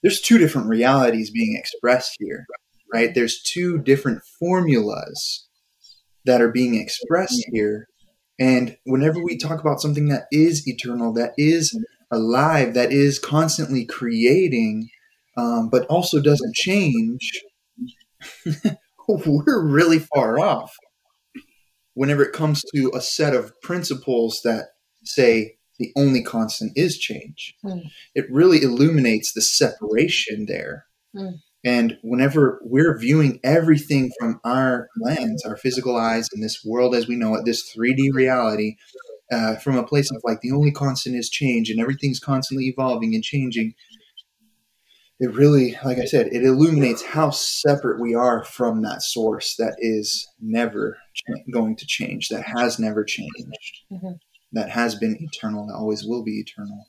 there's two different realities being expressed here, right? There's two different formulas that are being expressed here and whenever we talk about something that is eternal, that is alive, that is constantly creating, um, but also doesn't change, we're really far off. Whenever it comes to a set of principles that say the only constant is change, mm. it really illuminates the separation there. Mm. And whenever we're viewing everything from our lens, our physical eyes, in this world as we know it, this 3D reality, uh, from a place of like the only constant is change and everything's constantly evolving and changing, it really, like I said, it illuminates how separate we are from that source that is never going to change, that has never changed, mm-hmm. that has been eternal, that always will be eternal.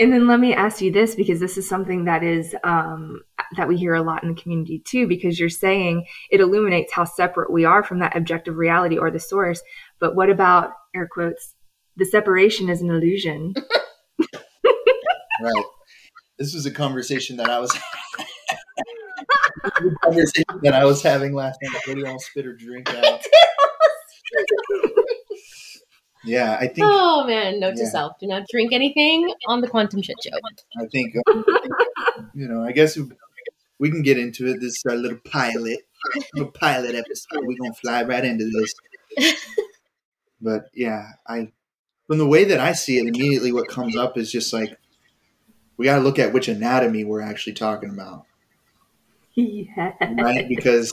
And then let me ask you this because this is something that is um, that we hear a lot in the community too. Because you're saying it illuminates how separate we are from that objective reality or the source. But what about air quotes? The separation is an illusion. right. This was a conversation that I was conversation that I was having last night. Lady all spit her drink out. Yeah, I think. Oh man, note yeah. to self: do not drink anything on the Quantum Shit Show. I think, uh, you know, I guess we can get into it. This is our little pilot, little pilot episode. We're gonna fly right into this. but yeah, I from the way that I see it, immediately what comes up is just like we got to look at which anatomy we're actually talking about. Yeah. Right? Because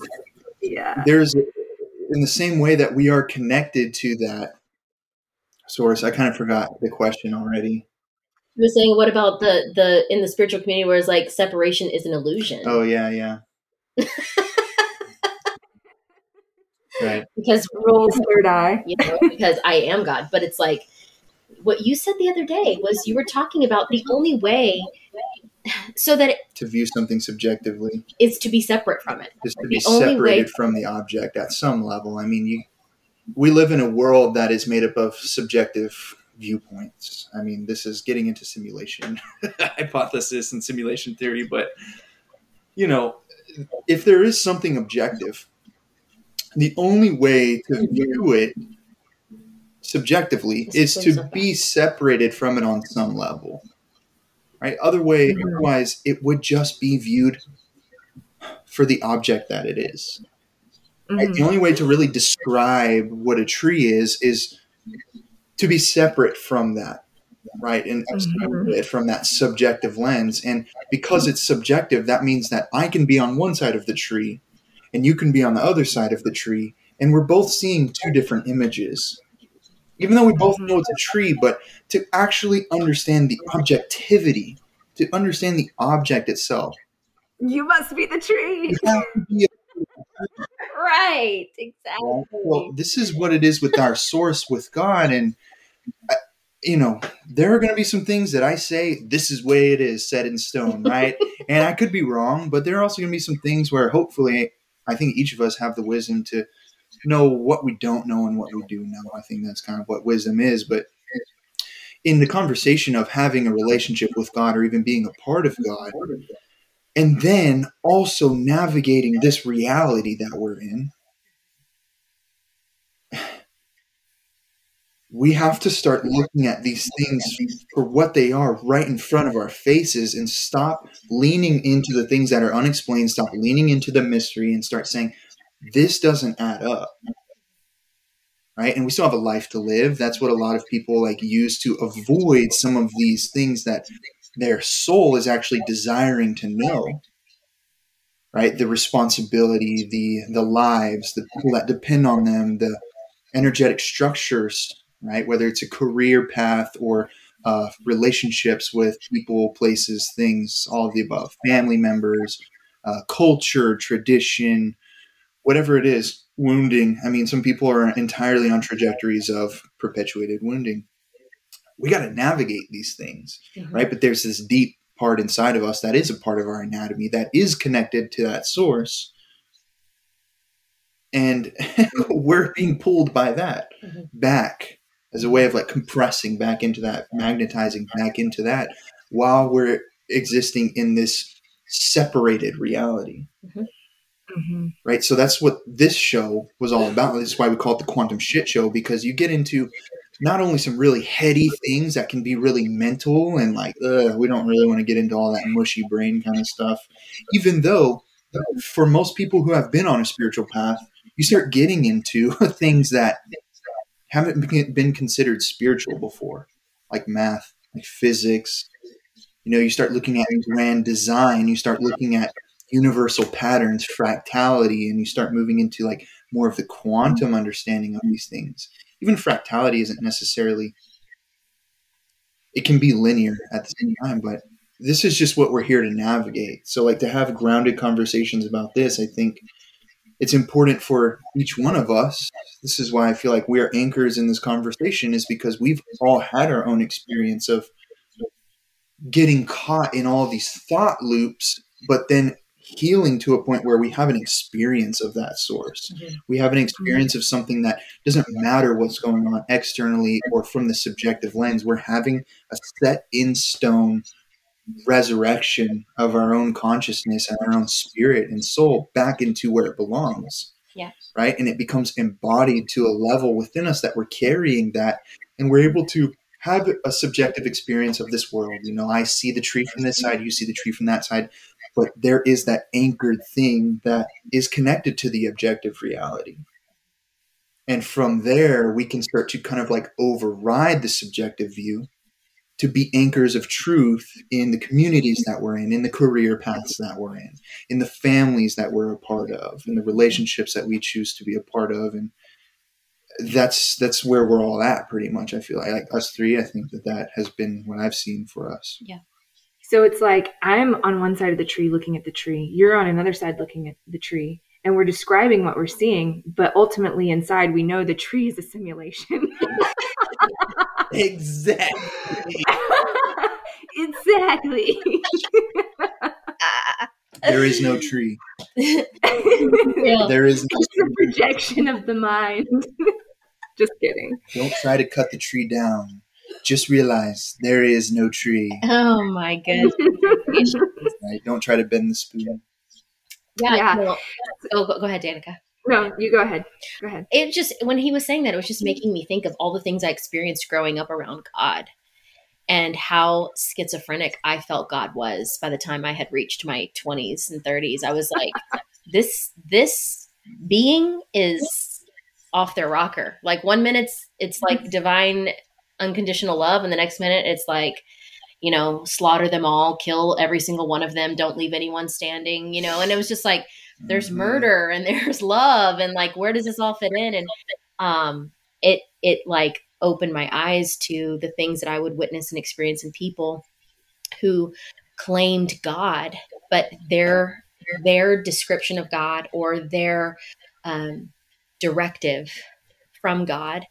yeah. there's, in the same way that we are connected to that source, I kind of forgot the question already. You were saying, what about the, the, in the spiritual community where it's like separation is an illusion? Oh, yeah, yeah. right. Because rules third eye. You know, because I am God, but it's like, what you said the other day was you were talking about the only way so that it, to view something subjectively is to be separate from it. Is to the be separated way- from the object at some level. I mean, you we live in a world that is made up of subjective viewpoints. I mean, this is getting into simulation hypothesis and simulation theory, but you know, if there is something objective, the only way to view it subjectively is to be separated from it on some level right? Other way otherwise it would just be viewed for the object that it is right? mm-hmm. the only way to really describe what a tree is is to be separate from that right and mm-hmm. from that subjective lens and because it's subjective that means that i can be on one side of the tree and you can be on the other side of the tree and we're both seeing two different images even though we both know it's a tree, but to actually understand the objectivity, to understand the object itself. You must be the tree. Right, exactly. Well, this is what it is with our source, with God. And, uh, you know, there are going to be some things that I say, this is way it is set in stone, right? and I could be wrong, but there are also going to be some things where hopefully I think each of us have the wisdom to know what we don't know and what we do know. I think that's kind of what wisdom is. But in the conversation of having a relationship with God or even being a part of God, and then also navigating this reality that we're in, we have to start looking at these things for what they are right in front of our faces and stop leaning into the things that are unexplained, stop leaning into the mystery, and start saying, this doesn't add up. Right? And we still have a life to live. That's what a lot of people like use to avoid some of these things that their soul is actually desiring to know right the responsibility the the lives the people that depend on them the energetic structures right whether it's a career path or uh, relationships with people places things all of the above family members uh, culture tradition whatever it is, wounding. I mean, some people are entirely on trajectories of perpetuated wounding. We got to navigate these things, mm-hmm. right? But there's this deep part inside of us that is a part of our anatomy that is connected to that source. And we're being pulled by that mm-hmm. back as a way of like compressing back into that, magnetizing back into that while we're existing in this separated reality. Mm-hmm. Mm-hmm. Right. So that's what this show was all about. This is why we call it the quantum shit show because you get into not only some really heady things that can be really mental and like, we don't really want to get into all that mushy brain kind of stuff, even though for most people who have been on a spiritual path, you start getting into things that haven't been considered spiritual before, like math, like physics. You know, you start looking at grand design, you start looking at universal patterns, fractality, and you start moving into like more of the quantum understanding of these things. Even fractality isn't necessarily it can be linear at the same time, but this is just what we're here to navigate. So like to have grounded conversations about this, I think it's important for each one of us. This is why I feel like we are anchors in this conversation is because we've all had our own experience of getting caught in all these thought loops, but then healing to a point where we have an experience of that source. Mm-hmm. We have an experience of something that doesn't matter what's going on externally or from the subjective lens. We're having a set in stone resurrection of our own consciousness and our own spirit and soul back into where it belongs. Yeah. Right. And it becomes embodied to a level within us that we're carrying that and we're able to have a subjective experience of this world. You know, I see the tree from this side, you see the tree from that side, but there is that anchored thing that is connected to the objective reality. And from there, we can start to kind of like override the subjective view to be anchors of truth in the communities that we're in, in the career paths that we're in, in the families that we're a part of, in the relationships that we choose to be a part of. And that's that's where we're all at pretty much. I feel like, like us three, I think that that has been what I've seen for us. Yeah. So it's like I'm on one side of the tree looking at the tree, you're on another side looking at the tree, and we're describing what we're seeing, but ultimately inside we know the tree is a simulation. exactly. exactly. there is no tree. yeah. There is no it's a projection of the mind. Just kidding. Don't try to cut the tree down. Just realize there is no tree. Oh my goodness. right? Don't try to bend the spoon. Yeah. yeah. Well, oh, go, go ahead, Danica. No, you go ahead. Go ahead. It just when he was saying that, it was just making me think of all the things I experienced growing up around God and how schizophrenic I felt God was by the time I had reached my 20s and 30s. I was like, this this being is off their rocker. Like one minute it's like mm-hmm. divine unconditional love and the next minute it's like you know, slaughter them all, kill every single one of them, don't leave anyone standing, you know. And it was just like there's mm-hmm. murder and there's love and like where does this all fit in and um it it like opened my eyes to the things that I would witness and experience in people who claimed God but their their description of God or their um, directive from God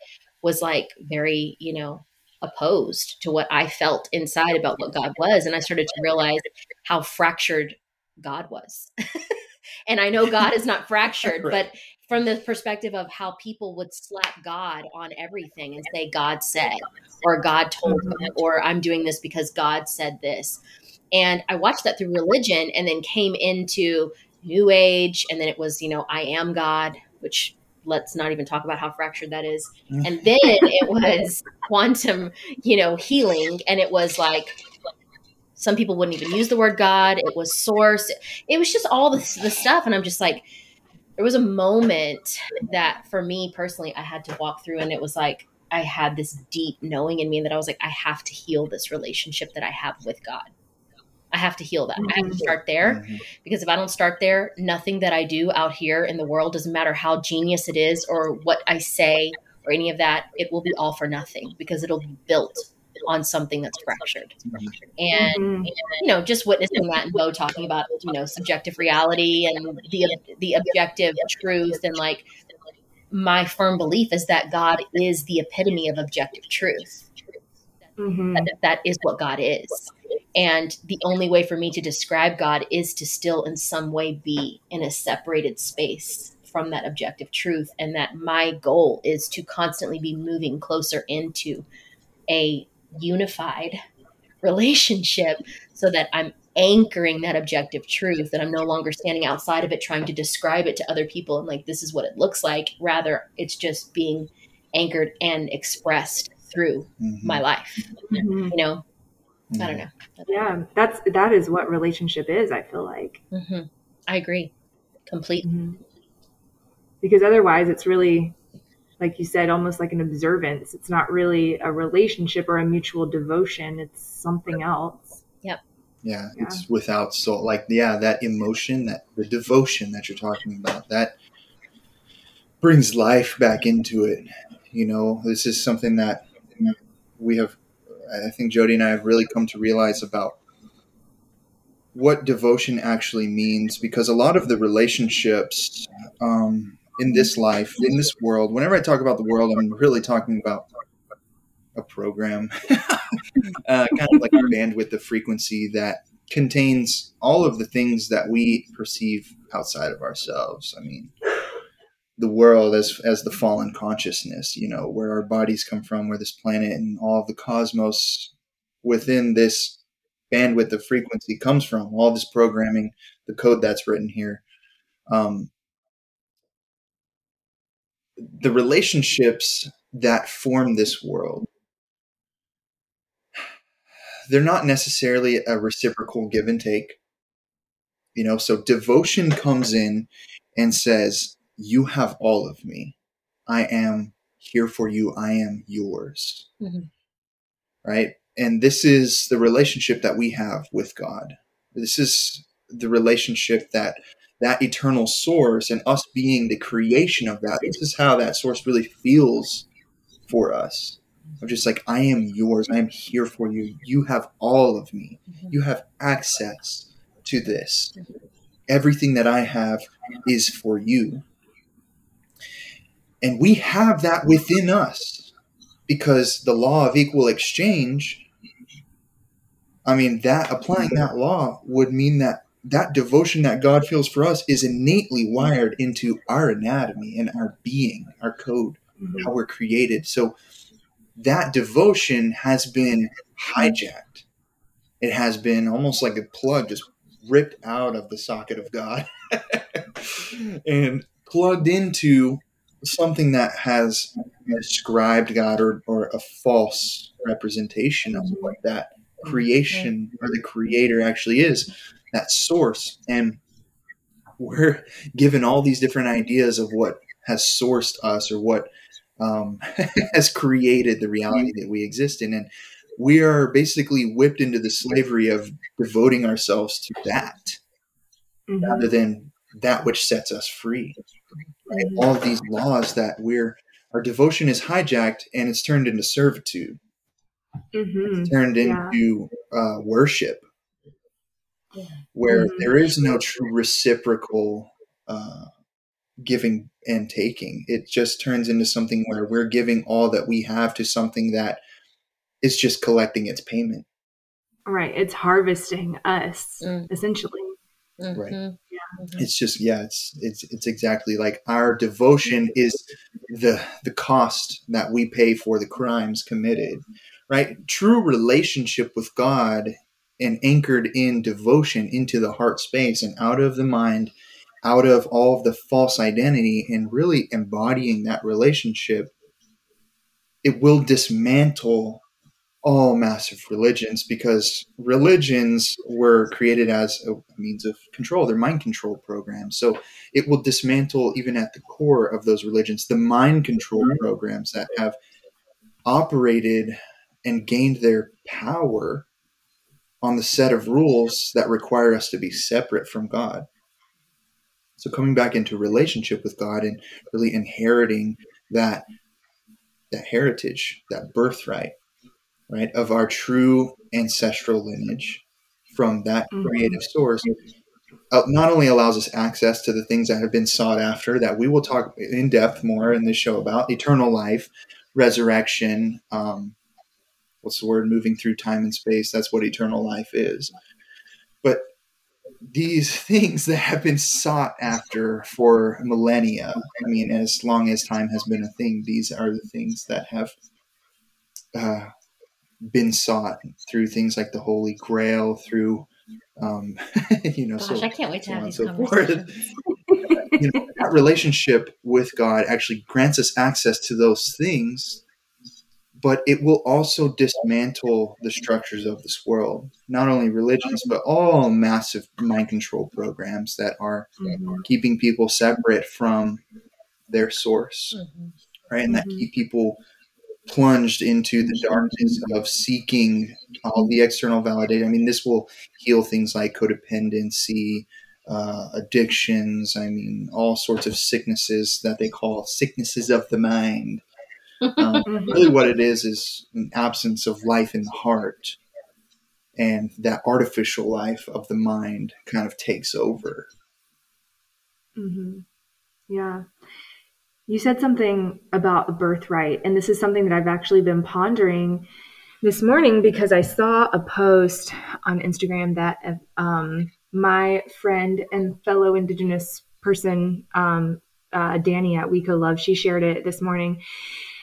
was like very you know opposed to what I felt inside about what God was and I started to realize how fractured God was And I know God is not fractured, right. but from the perspective of how people would slap God on everything and say, God said, or God told me, mm-hmm. or I'm doing this because God said this. And I watched that through religion and then came into New Age. And then it was, you know, I am God, which let's not even talk about how fractured that is. Mm. And then it was quantum, you know, healing. And it was like, some people wouldn't even use the word God. It was source. It was just all this the stuff. And I'm just like, there was a moment that for me personally, I had to walk through, and it was like I had this deep knowing in me that I was like, I have to heal this relationship that I have with God. I have to heal that. Mm-hmm. I have to mm-hmm. start there mm-hmm. because if I don't start there, nothing that I do out here in the world doesn't matter how genius it is or what I say or any of that, it will be all for nothing because it'll be built on something that's fractured. And, mm-hmm. you know, just witnessing that and Beau talking about, you know, subjective reality and the, the objective truth and like my firm belief is that God is the epitome of objective truth. Mm-hmm. That, that is what God is. And the only way for me to describe God is to still, in some way, be in a separated space from that objective truth. And that my goal is to constantly be moving closer into a unified relationship so that I'm anchoring that objective truth that I'm no longer standing outside of it trying to describe it to other people and like this is what it looks like rather it's just being anchored and expressed through mm-hmm. my life mm-hmm. you know mm-hmm. I don't know yeah that's that is what relationship is I feel like mm-hmm. I agree completely mm-hmm. because otherwise it's really like you said, almost like an observance. It's not really a relationship or a mutual devotion. It's something else. Yep. yeah, yeah, it's without soul. Like, yeah, that emotion, that the devotion that you're talking about, that brings life back into it. You know, this is something that we have, I think Jodi and I have really come to realize about what devotion actually means because a lot of the relationships um, in this life, in this world, whenever I talk about the world, I'm really talking about a program, uh, kind of like a bandwidth of frequency that contains all of the things that we perceive outside of ourselves. I mean, the world as as the fallen consciousness, you know, where our bodies come from, where this planet and all of the cosmos within this bandwidth of frequency comes from, all this programming, the code that's written here. Um, the relationships that form this world they're not necessarily a reciprocal give and take. You know, so devotion comes in and says, You have all of me. I am here for you. I am yours. Mm-hmm. Right. And this is the relationship that we have with God. This is the relationship that that eternal source and us being the creation of that. This is how that source really feels for us of just like I am yours. I am here for you. You have all of me. Mm-hmm. You have access to this. Everything that I have is for you. And we have that within us because the law of equal exchange I mean that applying that law would mean that that devotion that God feels for us is innately wired into our anatomy and our being, our code, mm-hmm. how we're created. So that devotion has been hijacked. It has been almost like a plug just ripped out of the socket of God and plugged into something that has described God or, or a false representation of what that creation or the creator actually is, that source. And we're given all these different ideas of what has sourced us or what um, has created the reality that we exist in. And we are basically whipped into the slavery of devoting ourselves to that mm-hmm. rather than that which sets us free. Right? Mm-hmm. All of these laws that we're, our devotion is hijacked and it's turned into servitude, mm-hmm. it's turned into yeah. uh, worship, where mm-hmm. there is no true reciprocal uh, giving and taking. It just turns into something where we're giving all that we have to something that is just collecting its payment. Right. It's harvesting us mm. essentially. Mm-hmm. Right. Mm-hmm. It's just yeah, it's it's it's exactly like our devotion is the the cost that we pay for the crimes committed. Right? True relationship with God and anchored in devotion into the heart space and out of the mind out of all of the false identity and really embodying that relationship, it will dismantle all massive religions because religions were created as a means of control. They're mind control programs. So it will dismantle, even at the core of those religions, the mind control mm-hmm. programs that have operated and gained their power on the set of rules that require us to be separate from God. So coming back into relationship with God and really inheriting that that heritage, that birthright, right, of our true ancestral lineage from that mm-hmm. creative source uh, not only allows us access to the things that have been sought after that we will talk in depth more in this show about eternal life, resurrection, um, what's the word, moving through time and space. That's what eternal life is. But these things that have been sought after for millennia. I mean, as long as time has been a thing, these are the things that have uh, been sought through things like the Holy Grail, through um, you know, Gosh, so, I can't wait to so have these so conversations. you know, that relationship with God actually grants us access to those things but it will also dismantle the structures of this world not only religions but all massive mind control programs that are mm-hmm. keeping people separate from their source mm-hmm. right and that mm-hmm. keep people plunged into the darkness of seeking all the external validation. I mean, this will heal things like codependency, uh, addictions. I mean, all sorts of sicknesses that they call sicknesses of the mind. Um, really, what it is is an absence of life in the heart, and that artificial life of the mind kind of takes over. Mm-hmm. Yeah. You said something about a birthright, and this is something that I've actually been pondering this morning because I saw a post on Instagram that um, my friend and fellow Indigenous person, um, uh, Danny at Weko Love, she shared it this morning,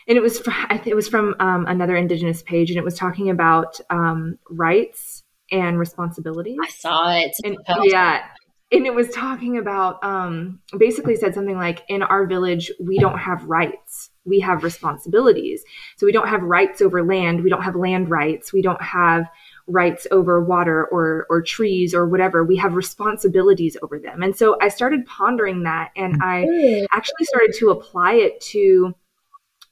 and it was fr- it was from um, another Indigenous page, and it was talking about um, rights and responsibilities. I saw it. And, yeah, and it was talking about um, basically said something like in our village we don't have rights. We have responsibilities. So we don't have rights over land. We don't have land rights. We don't have rights over water or or trees or whatever. We have responsibilities over them. And so i started pondering that and i actually started to apply it to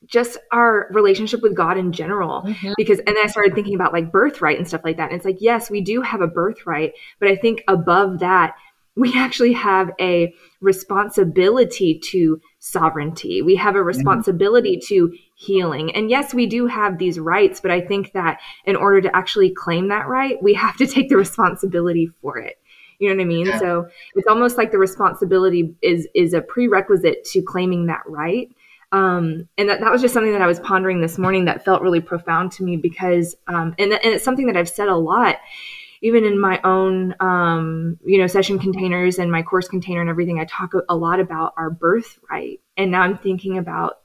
just our relationship with God in general. Mm-hmm. Because, and then I started thinking about like birthright and stuff like that. And it's like, yes, we do have a birthright, but I think above that, we actually have a responsibility to sovereignty. We have a responsibility mm-hmm. to healing. And yes, we do have these rights, but I think that in order to actually claim that right, we have to take the responsibility for it. You know what I mean? Yeah. So it's almost like the responsibility is is a prerequisite to claiming that right. Um, and that, that was just something that I was pondering this morning that felt really profound to me because, um, and, and it's something that I've said a lot even in my own um, you know session containers and my course container and everything i talk a lot about our birthright. And now i'm thinking about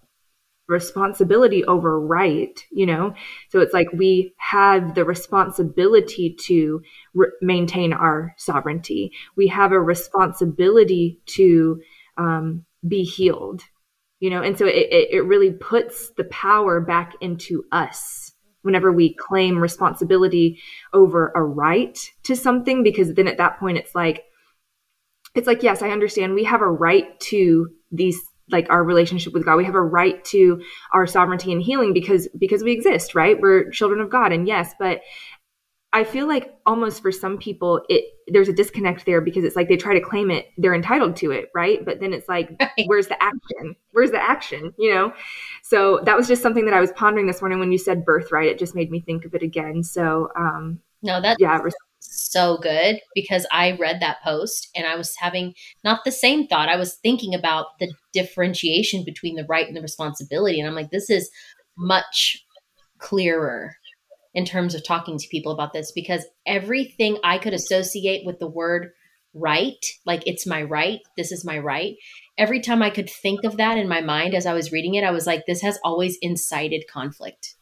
responsibility over right you know? So it's like we have the responsibility to re- maintain our sovereignty. We have a responsibility to um, be healed you know? And so it, it really puts the power back into us whenever we claim responsibility over a right to something because then at that point it's like it's like yes i understand we have a right to these like our relationship with god. We have a right to our sovereignty and healing because because we exist right? We're children of god and yes but I feel like almost for some people it there's a disconnect there because it's like they try to claim it, they're entitled to it, right? But then it's like, right. where's the action? Where's the action? You know? So that was just something that I was pondering this morning when you said birthright. It just made me think of it again. So um no, that's yeah, so good because I read that post and I was having not the same thought. I was thinking about the differentiation between the right and the responsibility. And I'm like, this is much clearer in terms of talking to people about this because everything I could associate with the word right, like it's my right, this is my right. Every time I could think of that in my mind as I was reading it, I was like, this has always incited conflict.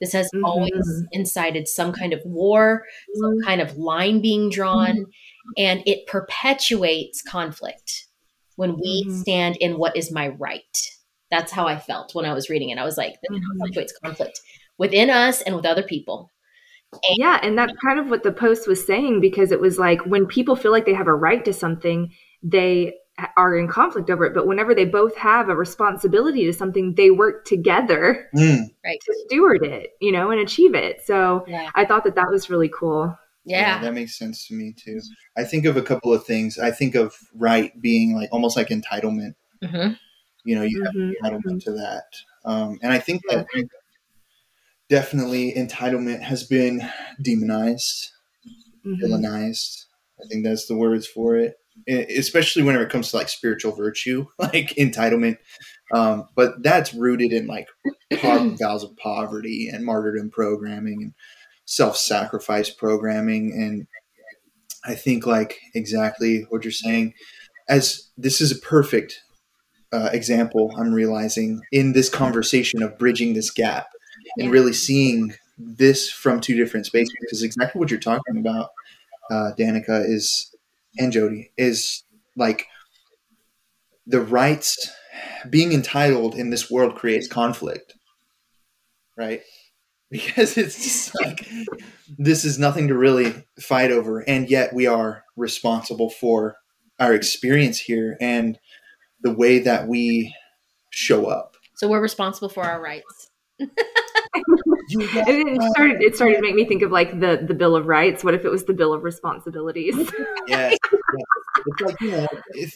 This has mm-hmm. always incited some kind of war, some mm-hmm. kind of line being drawn, mm-hmm. and it perpetuates conflict when we mm-hmm. stand in what is my right. That's how I felt when I was reading it. I was like, this mm-hmm. perpetuates conflict within us and with other people. And- yeah, and that's kind of what the post was saying because it was like when people feel like they have a right to something, they are in conflict over it. But whenever they both have a responsibility to something, they work together mm. right. to steward it, you know, and achieve it. So yeah. I thought that that was really cool. Yeah. yeah. that makes sense to me too. I think of a couple of things. I think of right being like almost like entitlement. Mm-hmm. You know, you mm-hmm. have entitlement to that. Um, and I think that definitely entitlement has been demonized, mm-hmm. villainized. I think that's the words for it, especially whenever it comes to like spiritual virtue, like entitlement. Um, but that's rooted in like vows of poverty and martyrdom programming and self-sacrifice programming, and I think like exactly what you're saying. As this is a perfect uh, example, I'm realizing in this conversation of bridging this gap and really seeing this from two different spaces because exactly what you're talking about, uh, Danica is and Jodi is like the rights being entitled in this world creates conflict, right? Because it's just like this is nothing to really fight over, and yet we are responsible for our experience here and the way that we show up. So we're responsible for our rights You got And it started. It started to make me think of like the the Bill of Rights. What if it was the Bill of Responsibilities? Yes. It's like, you know,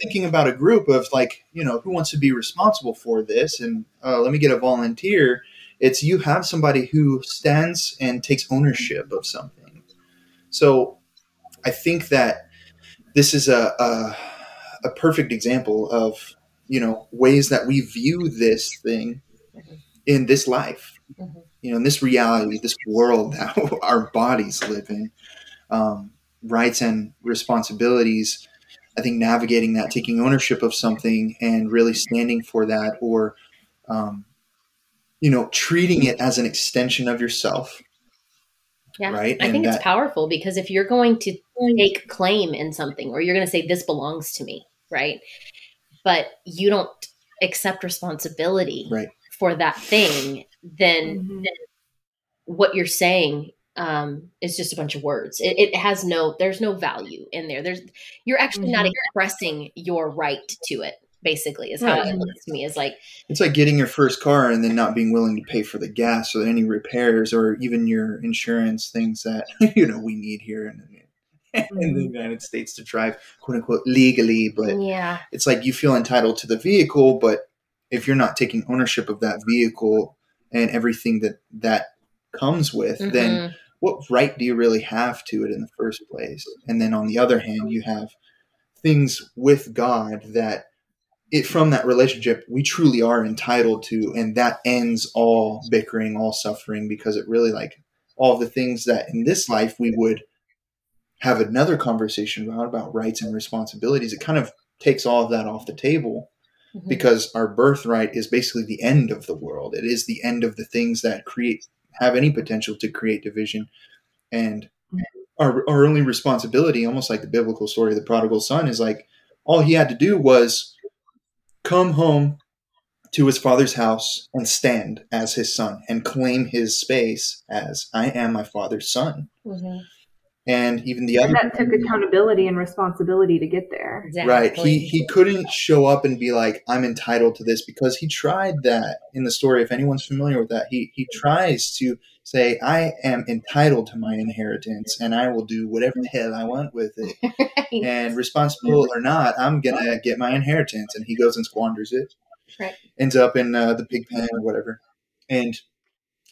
thinking about a group of like, you know, who wants to be responsible for this and uh, let me get a volunteer. It's you have somebody who stands and takes ownership of something. So I think that this is a, a, a perfect example of, you know, ways that we view this thing in this life, Mhm. You know, in this reality, this world that our bodies live in. Um, rights and responsibilities i think navigating that taking ownership of something and really standing for that or um, you know treating it as an extension of yourself Yeah. Right, I and think that- it's powerful because if you're going to take claim in something or you're going to say this belongs to me, right? But you don't accept responsibility Right. for that thing, then Mhm. what you're saying um, is just a bunch of words. It, it has no, there's no value in there. There's, you're actually not Mhm. expressing your right to it. Basically, is how Right. it looks to me. Is like, it's like getting your first car and then not being willing to pay for the gas or any repairs or even your insurance things that you know we need here in, in the united states to drive quote unquote legally but yeah, it's like you feel entitled to the vehicle but if you're not taking ownership of that vehicle and everything that that comes with then Mhm. what right do you really have to it in the first place and then on the other hand you have things with god that it from that relationship we truly are entitled to and that ends all bickering all suffering because it really like all the things that in this life we would have another conversation about about rights and responsibilities it kind of takes all of that off the table Mhm. because our birthright is basically the end of the world. It is the end of the things that create have any potential to create division. And our, our only responsibility, almost like the biblical story of the prodigal son, is like all he had to do was come home to his father's house and stand as his son and claim his space as I am my father's son. Mhm. And even the And other that took accountability and responsibility to get there. Right. He he couldn't show up and be like, I'm entitled to this because he tried that in the story. If anyone's familiar with that, he he tries to say, I am entitled to my inheritance and I will do whatever the hell I want with it. And responsible or not, I'm gonna get my inheritance. And he goes and squanders it. Right. Ends up in uh, the pig pen or whatever. And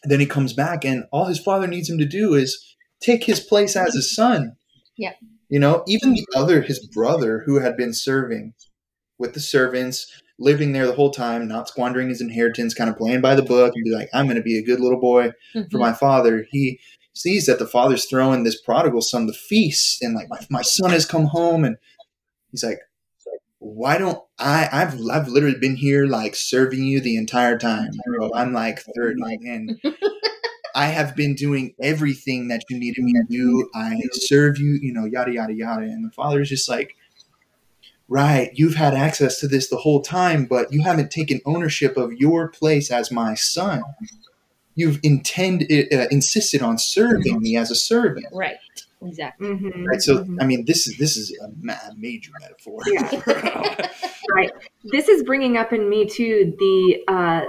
then he comes back and all his father needs him to do is take his place as a son. Yeah. You know, even the other, his brother, who had been serving with the servants, living there the whole time, not squandering his inheritance, kind of playing by the book, and be like, I'm going to be a good little boy for Mhm. my father. He sees that the father's throwing this prodigal son the feast, and like, my, my son has come home, and he's like, why don't I? I've I've literally been here like serving you the entire time. I'm like thirty, and I have been doing everything that you needed me to do. I serve you, you know, yada yada yada. And the father is just like, right, you've had access to this the whole time, but you haven't taken ownership of your place as my son. You've intended, uh, insisted on serving me as a servant. right. Exactly. Mhm, Right. So, mhm. I mean, this is this is a ma- major metaphor. Yeah. right this is bringing up in me too the uh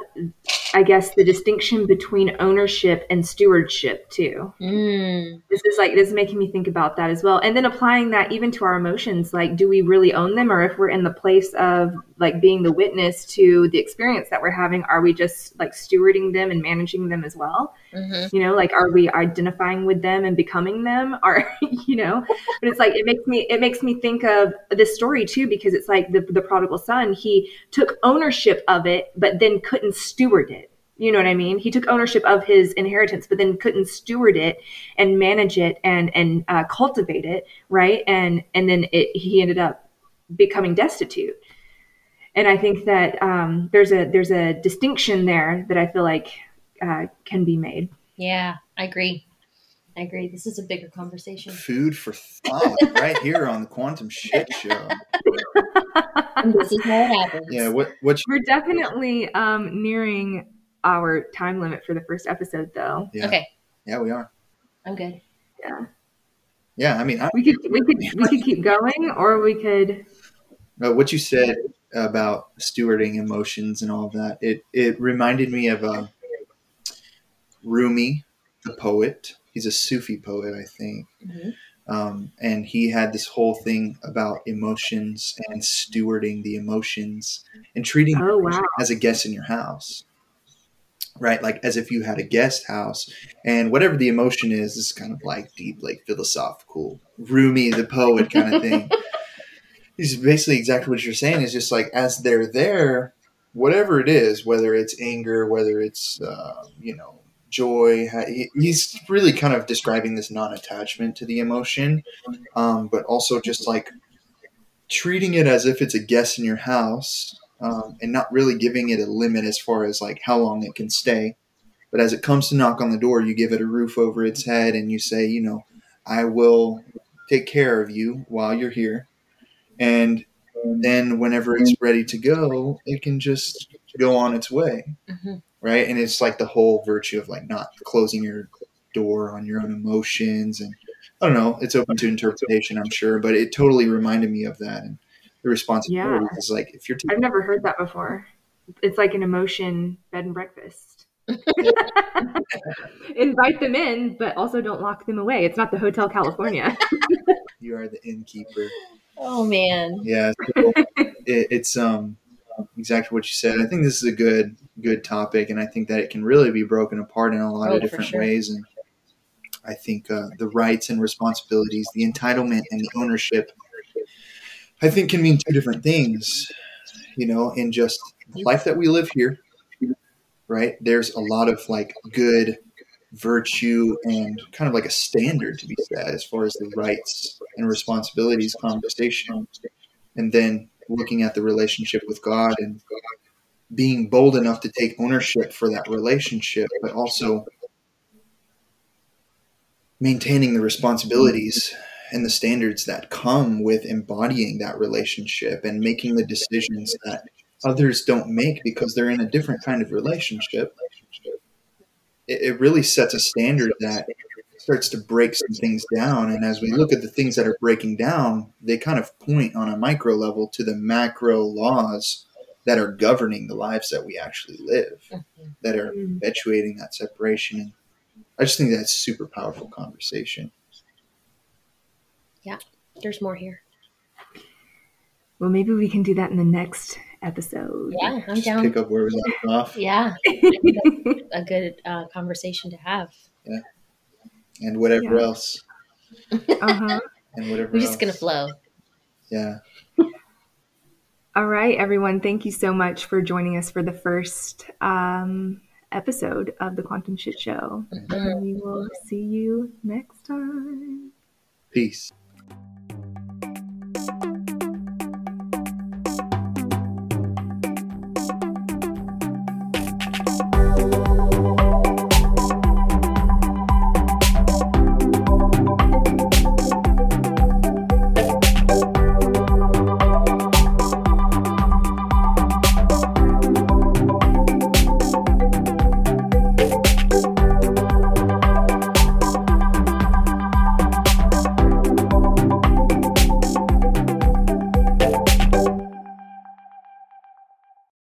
i guess the distinction between ownership and stewardship too Mm. this is like this is making me think about that as well and then applying that even to our emotions like do we really own them or if we're in the place of like being the witness to the experience that we're having are we just like stewarding them and managing them as well? Mhm. you know like are we identifying with them and becoming them? Or you know? But it's like it makes me it makes me think of this story too because it's like the, the prodigal son he took ownership of it but then couldn't steward it. You know what i mean? He took ownership of his inheritance but then couldn't steward it and manage it and and uh, cultivate it right? And and then it, he ended up becoming destitute and i think that um, there's a there's a distinction there that i feel like uh, can be made Yeah, I agree. I agree. This is a bigger conversation. Food for thought, right here on the Quantum Shit Show. And this is how it happens. Yeah. What? What? We're definitely um, nearing our time limit for the first episode, though. Yeah. Okay, Yeah, we are. I'm good. Yeah, Yeah. I mean, I, we could we could we could keep going, or we could. Uh, what you said about stewarding emotions and all of that, it it reminded me of uh, Rumi, the poet. He's a Sufi poet, I think. Mm-hmm. Um, and he had this whole thing about emotions and stewarding the emotions and treating Oh, wow. as a guest in your house right like as if you had a guest house and whatever the emotion is is kind of like deep like philosophical rumi the poet kind of thing is basically exactly what you're saying is just like as they're there whatever it is whether it's anger whether it's uh, you know joy he's really kind of describing this non-attachment to the emotion um, but also just like treating it as if it's a guest in your house um, and not really giving it a limit as far as like how long it can stay. But as it comes to knock on the door you give it a roof over its head and you say you know i will take care of you while you're here and then whenever it's ready to go it can just go on its way Mm-hmm. right and it's like the whole virtue of like not closing your door on your own emotions and i don't know it's open to interpretation i'm sure but it totally reminded me of that and the responsibility is like if you're I've never heard that before. It's like an emotion bed and breakfast. Invite them in, but also don't lock them away. It's not the Hotel California. you are the innkeeper Oh man. yeah so it, it's um exactly what you said i think this is a good good topic and i think that it can really be broken apart in a lot Oh, of different sure. ways and i think uh, the rights and responsibilities the entitlement and the ownership i think can mean two different things you know in just the life that we live here right there's a lot of like good virtue and kind of like a standard to be set as far as the rights and responsibilities conversation and then looking at the relationship with god and being bold enough to take ownership for that relationship but also maintaining the responsibilities and the standards that come with embodying that relationship and making the decisions that others don't make because they're in a different kind of relationship it, it really sets a standard that starts to break some things down. And as we look at the things that are breaking down they kind of point on a micro level to the macro laws that are governing the lives that we actually live that are Mm. perpetuating that separation. And i just think that's a super powerful conversation. Yeah, There's more here. well, maybe we can do that in the next episode. Yeah, I'm Just down. pick up where we left off Yeah, a good uh, conversation to have. Yeah, and whatever Yeah. else uh-huh. and whatever We're just gonna flow. yeah All right, everyone. Thank you so much for joining us for the first um, episode of the Quantum Shit Show. Mhm. And we will see you next time. peace